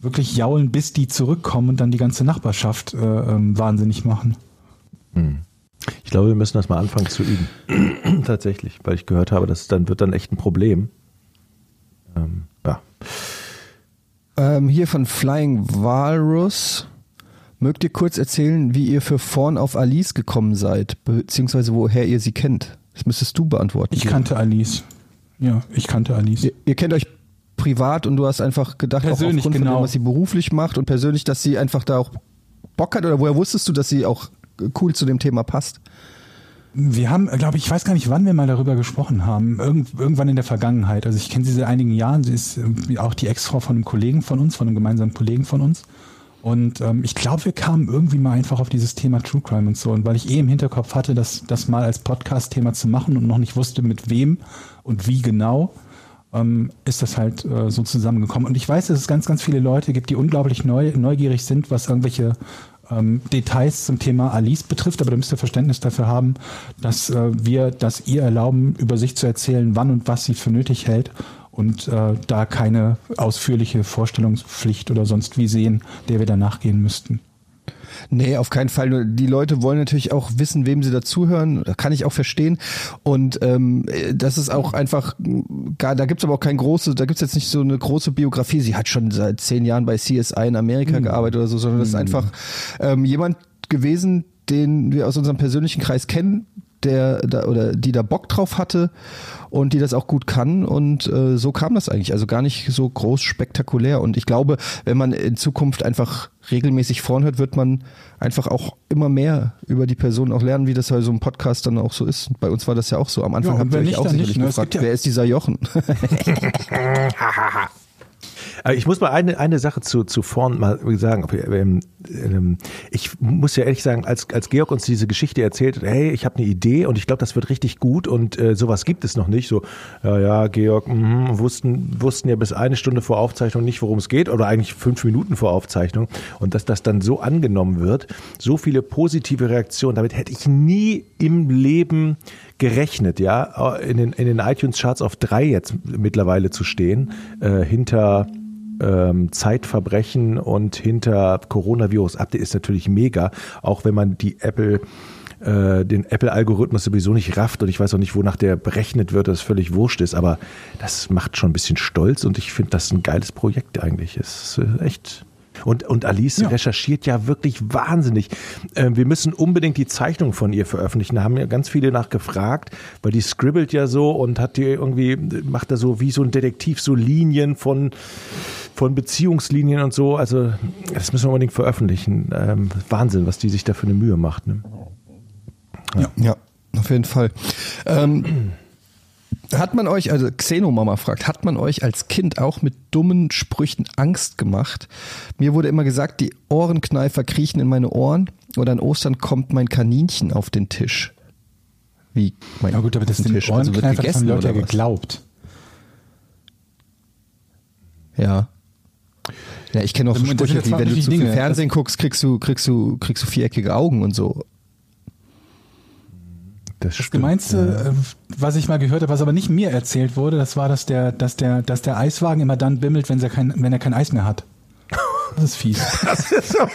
wirklich jaulen, bis die zurückkommen und dann die ganze Nachbarschaft äh, ähm, wahnsinnig machen. Ich glaube, wir müssen das mal anfangen zu üben. Tatsächlich, weil ich gehört habe, das dann wird dann echt ein Problem. Ähm, ja. Ähm, hier von Flying Walrus. Mögt ihr kurz erzählen, wie ihr für Vorn auf Alice gekommen seid, beziehungsweise woher ihr sie kennt? Das müsstest du beantworten. Ich kannte Alice. Ja, ich kannte Alice. Ihr, ihr kennt euch privat und du hast einfach gedacht, Persönlich, auch aufgrund von genau. dem, was sie beruflich macht und persönlich, dass sie einfach da auch Bock hat oder woher wusstest du, dass sie auch cool zu dem Thema passt? Wir haben, glaube ich, ich weiß gar nicht, wann wir mal darüber gesprochen haben. Irgend, irgendwann in der Vergangenheit. Also ich kenne sie seit einigen Jahren. Sie ist auch die Ex-Frau von einem Kollegen von uns, von einem gemeinsamen Kollegen von uns. Und ähm, ich glaube, wir kamen irgendwie mal einfach auf dieses Thema True Crime und so. Und weil ich eh im Hinterkopf hatte, das, das mal als Podcast-Thema zu machen und noch nicht wusste, mit wem und wie genau, ähm, ist das halt äh, so zusammengekommen. Und ich weiß, dass es ganz, ganz viele Leute gibt, die unglaublich neu, neugierig sind, was irgendwelche ähm, Details zum Thema Alice betrifft, aber da müsst ihr Verständnis dafür haben, dass äh, wir das ihr erlauben, über sich zu erzählen, wann und was sie für nötig hält und äh, da keine ausführliche Vorstellungspflicht oder sonst wie sehen, der wir da nachgehen müssten. Nee, auf keinen Fall. Nur Die Leute wollen natürlich auch wissen, wem sie dazuhören. Das kann ich auch verstehen. Und ähm, das ist auch einfach, gar, da gibt's aber auch kein große, da gibt's jetzt nicht so eine große Biografie. Sie hat schon seit zehn Jahren bei CSI in Amerika gearbeitet oder so, sondern das ist einfach ähm, jemand gewesen, den wir aus unserem persönlichen Kreis kennen, der da oder die da Bock drauf hatte und die das auch gut kann. Und äh, so kam das eigentlich. Also gar nicht so groß spektakulär. Und ich glaube wenn man in Zukunft einfach regelmäßig vorhört wird man einfach auch immer mehr über die Person auch lernen wie das bei so einem Podcast dann auch so ist. Bei uns war das ja auch so. Am Anfang Ja, habt ihr euch nicht, auch sicherlich nicht, ne? Gefragt ja- wer ist dieser Jochen? Aber ich muss mal eine, eine Sache zu, zu vorn mal sagen. Ähm, ich muss ja ehrlich sagen, als, als Georg uns diese Geschichte erzählt, hey, ich habe eine Idee und ich glaube, das wird richtig gut und äh, sowas gibt es noch nicht. So, ja, ja, Georg, mh, wussten, wussten ja bis eine Stunde vor Aufzeichnung nicht, worum es geht oder eigentlich fünf Minuten vor Aufzeichnung und dass das dann so angenommen wird, so viele positive Reaktionen, damit hätte ich nie im Leben gerechnet, ja, in den, in den iTunes-Charts auf drei jetzt mittlerweile zu stehen, äh, hinter ähm, Zeitverbrechen und hinter Coronavirus-Update ist natürlich mega, auch wenn man die Apple äh, den Apple-Algorithmus sowieso nicht rafft und ich weiß auch nicht, wonach der berechnet wird, dass es völlig wurscht ist, aber das macht schon ein bisschen stolz und ich finde das ein geiles Projekt eigentlich. Ist äh, echt und, und Alice Ja. recherchiert ja wirklich wahnsinnig. Ähm, wir müssen unbedingt die Zeichnung von ihr veröffentlichen. Da haben ja ganz viele nachgefragt, weil die scribbelt ja so und hat die irgendwie, macht da so wie so ein Detektiv so Linien von, von Beziehungslinien und so. Also das müssen wir unbedingt veröffentlichen. Ähm, Wahnsinn, was die sich da für eine Mühe macht. Ne? Ja, auf jeden Fall. Ähm, hat man euch, also Xenomama fragt, hat man euch als Kind auch mit dummen Sprüchen Angst gemacht? Mir wurde immer gesagt, die Ohrenkneifer kriechen in meine Ohren oder an Ostern kommt mein Kaninchen auf den Tisch. Wie? Mein Ja gut, aber das Tisch? Also wird das haben gegessen Leute ja oder was? geglaubt. Ja. Ja, ich kenne auch so sind Sprüche, wie wenn du zu viel. Fernsehen guckst, kriegst du, kriegst du, kriegst du viereckige Augen und so. Das, Das Gemeinste, äh, was ich mal gehört habe, was aber nicht mir erzählt wurde, das war, dass der, dass der, dass der Eiswagen immer dann bimmelt, wenn er kein, wenn er kein Eis mehr hat. Das ist fies. Das ist so.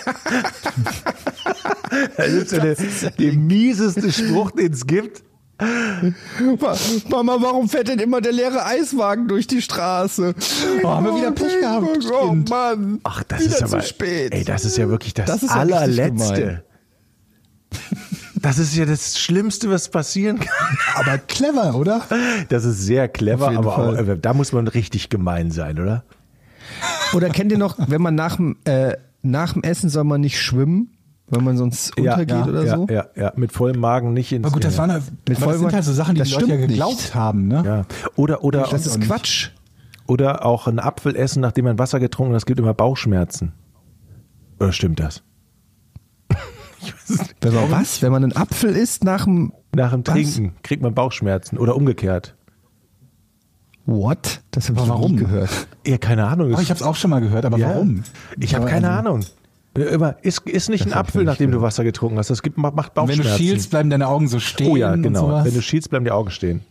Das ist so der, der mieseste Spruch, den es gibt. Mama, warum fährt denn immer der leere Eiswagen durch die Straße? Oh, haben wir wieder Pech gehabt, Oh. Mann. Ach, das wieder ist aber, zu spät. Ey, das ist ja wirklich das, Das ist ja richtig allerletzte. Das ist ja das Schlimmste, was passieren kann. Aber clever, oder? Das ist sehr clever, aber auch, äh, da muss man richtig gemein sein, oder? Oder kennt ihr noch, wenn man nach dem, äh, nach dem Essen soll man nicht schwimmen, weil man sonst untergeht ja, oder ja, so? Ja, ja, mit vollem Magen nicht ins. Aber gut, das, ja, waren, Mit aber das sind halt so Sachen, die die Leute ja stimmt geglaubt nicht. haben, ne? ja. Oder oder Das ist. Quatsch. oder auch einen Apfel essen, nachdem man Wasser getrunken hat, das gibt immer Bauchschmerzen. Oder stimmt das? Wenn man was? Wenn man einen Apfel isst nach dem Nach dem Was? Trinken kriegt man Bauchschmerzen oder umgekehrt. What? Das habe ich Aber noch nie warum? gehört. Ja, keine Ahnung. Oh, ich habe es auch schon mal gehört, aber Ja. warum? Ich habe keine also, Ahnung. Immer, isst, isst nicht ein Apfel, nachdem du gehört. Wasser getrunken hast. Das gibt, macht macht Wenn Bauchschmerzen. du schielst, bleiben deine Augen so stehen. oh ja, Und genau. sowas. Wenn du schielst, bleiben die Augen stehen.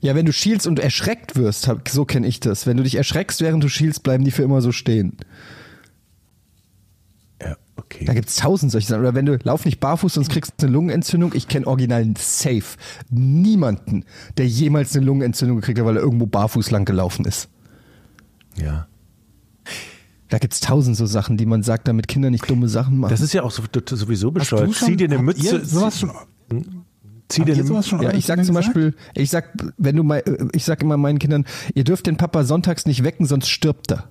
Ja, wenn du schielst und erschreckt wirst, so kenne ich das. Wenn du dich erschreckst, während du schielst, bleiben die für immer so stehen. Okay. Da gibt's tausend solche Sachen. Oder wenn du lauf nicht barfuß, sonst kriegst du eine Lungenentzündung. Ich kenne original safe niemanden, der jemals eine Lungenentzündung gekriegt hat, weil er irgendwo barfuß lang gelaufen ist. Ja. Da gibt's tausend so Sachen, die man sagt, damit Kinder nicht dumme Sachen machen. Das ist ja auch so, sowieso bescheuert. Zieh dir eine Mütze. Ihr sowas schon, zieh habt dir sowas schon ja, ich sag zum gesagt? Beispiel, ich sag, wenn du mal, ich sag immer meinen Kindern, ihr dürft den Papa sonntags nicht wecken, sonst stirbt er.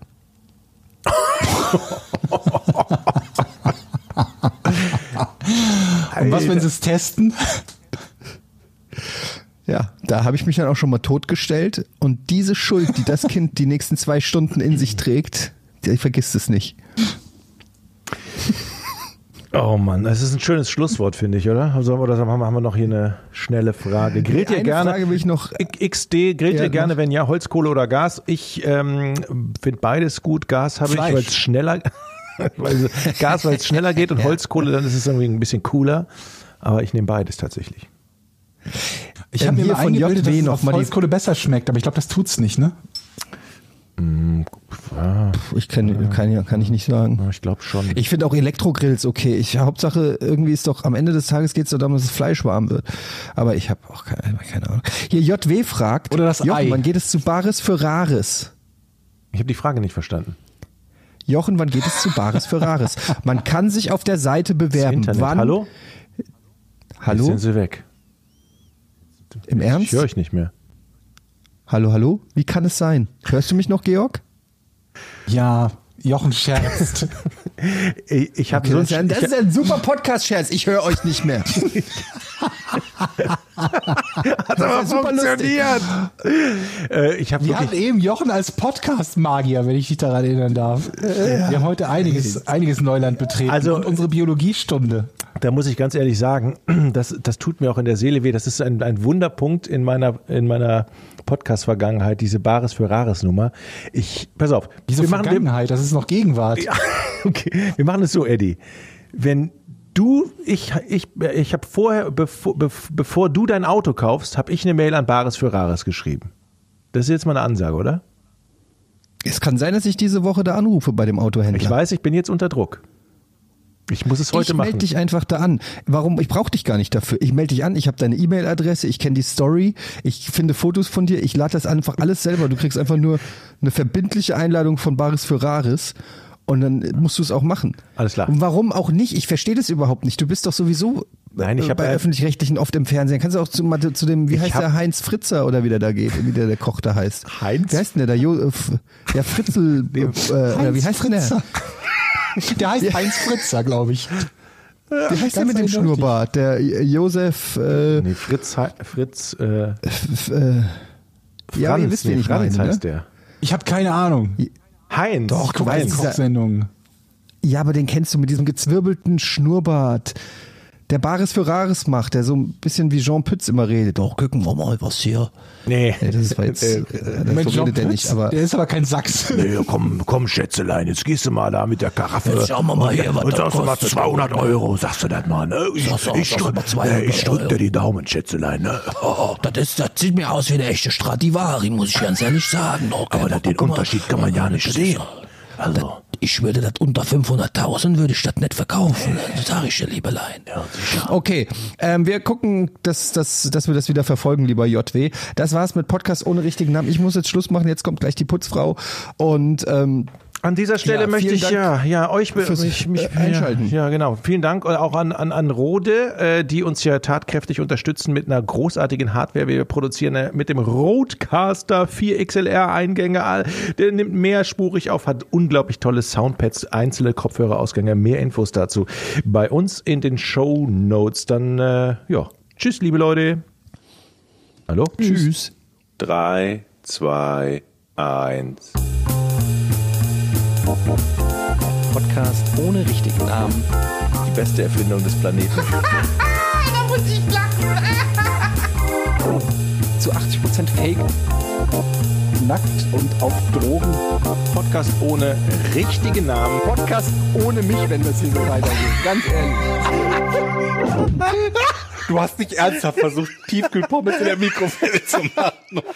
Und was, wenn sie es testen? Ja, da habe ich mich dann auch schon mal totgestellt und diese Schuld, die das Kind die nächsten zwei Stunden in sich trägt, die vergisst es nicht. Oh Mann, das ist ein schönes Schlusswort, finde ich, oder? Also, oder haben wir haben wir noch hier eine schnelle Frage? Grillt ihr Eine gerne? Frage will ich noch- XD, grillt ihr gerne, mach. wenn ja, Holzkohle oder Gas? Ich ähm, finde beides gut. Gas habe ich, weil es schneller, weil, Gas, weil es schneller geht und Holzkohle, dann ist es irgendwie ein bisschen cooler. Aber ich nehme beides tatsächlich. Ich Ähm, habe mir hier mal von JW es noch mal die- Holzkohle besser schmeckt, aber ich glaube, das tut's nicht, ne? Ich kann, kann, kann ich nicht sagen. Ich glaube schon. Ich finde auch Elektrogrills okay. Ich Hauptsache irgendwie ist doch am Ende des Tages geht es darum, dass das Fleisch warm wird. Aber ich habe auch keine, keine Ahnung. Hier JW fragt. Oder das Jochen, Ei. wann geht es zu Bares für Rares? Ich habe die Frage nicht verstanden. Jochen, wann geht es zu Bares für Rares? Man kann sich auf der Seite Das bewerben. Internet. Wann? Hallo? Jetzt Hallo? sind sie weg. Im Ich Ernst? höre euch nicht mehr. Hallo, hallo? Wie kann es sein? Hörst du mich noch, Georg? Ja, Jochen scherzt. Ich, ich habe Okay, so das, ist ein, das ist ein super Podcast-Scherz. Ich höre euch nicht mehr. Hat aber super funktioniert. Äh, ich habe Wir hatten eben Jochen als Podcast-Magier, wenn ich dich daran erinnern darf. Wir haben heute einiges, einiges Neuland betreten. Also- und unsere Biologiestunde. da muss ich ganz ehrlich sagen, das, das tut mir auch in der Seele weh. Das ist ein, ein Wunderpunkt in meiner, in meiner Podcast-Vergangenheit, diese Bares für Rares Nummer. Ich, pass auf. Wieso wir machen, wir, Vergangenheit? Das ist noch Gegenwart. Ja, okay. Wir machen es so, Eddie. Wenn du, ich, ich, ich habe vorher, bevor, bev- bevor du dein Auto kaufst, habe ich eine Mail an Bares für Rares geschrieben. Das ist jetzt mal eine Ansage, oder? Es kann sein, dass ich diese Woche da anrufe bei dem Autohändler. Ich weiß, ich bin jetzt unter Druck. Ich muss es heute ich machen. melde dich einfach da an. Warum? Ich brauche dich gar nicht dafür. Ich melde dich an, ich habe deine E-Mail-Adresse, ich kenne die Story, ich finde Fotos von dir, ich lade das einfach alles selber. Du kriegst einfach nur eine verbindliche Einladung von Baris für Rares und dann musst du es auch machen. Alles klar. Und warum auch nicht? Ich verstehe das überhaupt nicht. Du bist doch sowieso Nein, ich äh, hab, bei äh, öffentlich-rechtlichen oft im Fernsehen. Kannst du auch zu, mal zu dem, wie heißt hab- der Heinz Fritzer oder wie der da geht, wie der, der Koch da heißt? Heinz? Wie heißt denn der? Der, jo, äh, der Fritzel, äh, oder wie heißt denn der? Fritzer. Der heißt Heinz Fritzer, glaube ich. Wie heißt der mit dem. Schnurrbart? Der Josef, äh, nee, Fritz, Fritz, äh, F- äh, ja, Franz, ihr wisst, wen nee, ich Franz meine. heißt Ne? der. Ich habe keine Ahnung. Heinz. Doch, du weißt, Kochsendung. Ja, aber den kennst du mit diesem gezwirbelten Schnurrbart. Der Bares für Rares macht, der so ein bisschen wie Jean Pütz immer redet. Doch, gucken wir mal, was hier. Nee. Nee, das war jetzt, Äh, äh, Mit so redet der nicht, aber. der ist aber kein Sachs. Nee, komm, komm, Schätzelein, jetzt gehst du mal da mit der Karaffe. Jetzt schauen wir mal hier, was und das sagst du mal kostet. 200 Euro, sagst du das mal, ne? Ich, Sag, sag, ich, sag drück, mal 200 ich drück dir die Daumen, Schätzelein, ne? Oh, das, ist, das sieht mir aus wie eine echte Stradivari, muss ich ganz ehrlich sagen. Okay, Aber das- den. Unterschied kann man ja nicht Das sehen. Also. Ich würde das unter 500.000 würde ich das nicht verkaufen. Das sage ich dir, Liebelein. Okay, ähm, wir gucken, dass, dass, dass wir das wieder verfolgen, lieber JW. Das war's mit Podcast ohne richtigen Namen. Ich muss jetzt Schluss machen, jetzt kommt gleich die Putzfrau. Und ähm, An dieser Stelle Ja, möchte ich Dank ja, ja euch mich, mich, äh, Einschalten. Ja, ja, genau. Vielen Dank auch an, an, an Rode, äh, die uns ja tatkräftig unterstützen mit einer großartigen Hardware. Wir produzieren äh, mit dem Rodecaster 4 XLR Eingänge. Der nimmt mehrspurig auf, hat unglaublich tolle Soundpads, einzelne Kopfhörerausgänge. Mehr Infos dazu bei uns in den Show Notes. Dann, äh, ja, tschüss, liebe Leute. Hallo? tschüss. Drei, zwei, eins. Podcast ohne richtigen Namen. Die beste Erfindung des Planeten. Da muss ich lachen. Zu 80% Fake. Nackt und auf Drogen. Podcast ohne richtigen Namen. Podcast ohne mich, wenn das hier so weitergeht. Ganz ehrlich. Du hast nicht ernsthaft versucht, Tiefkühlpommes in der Mikrowelle zu machen.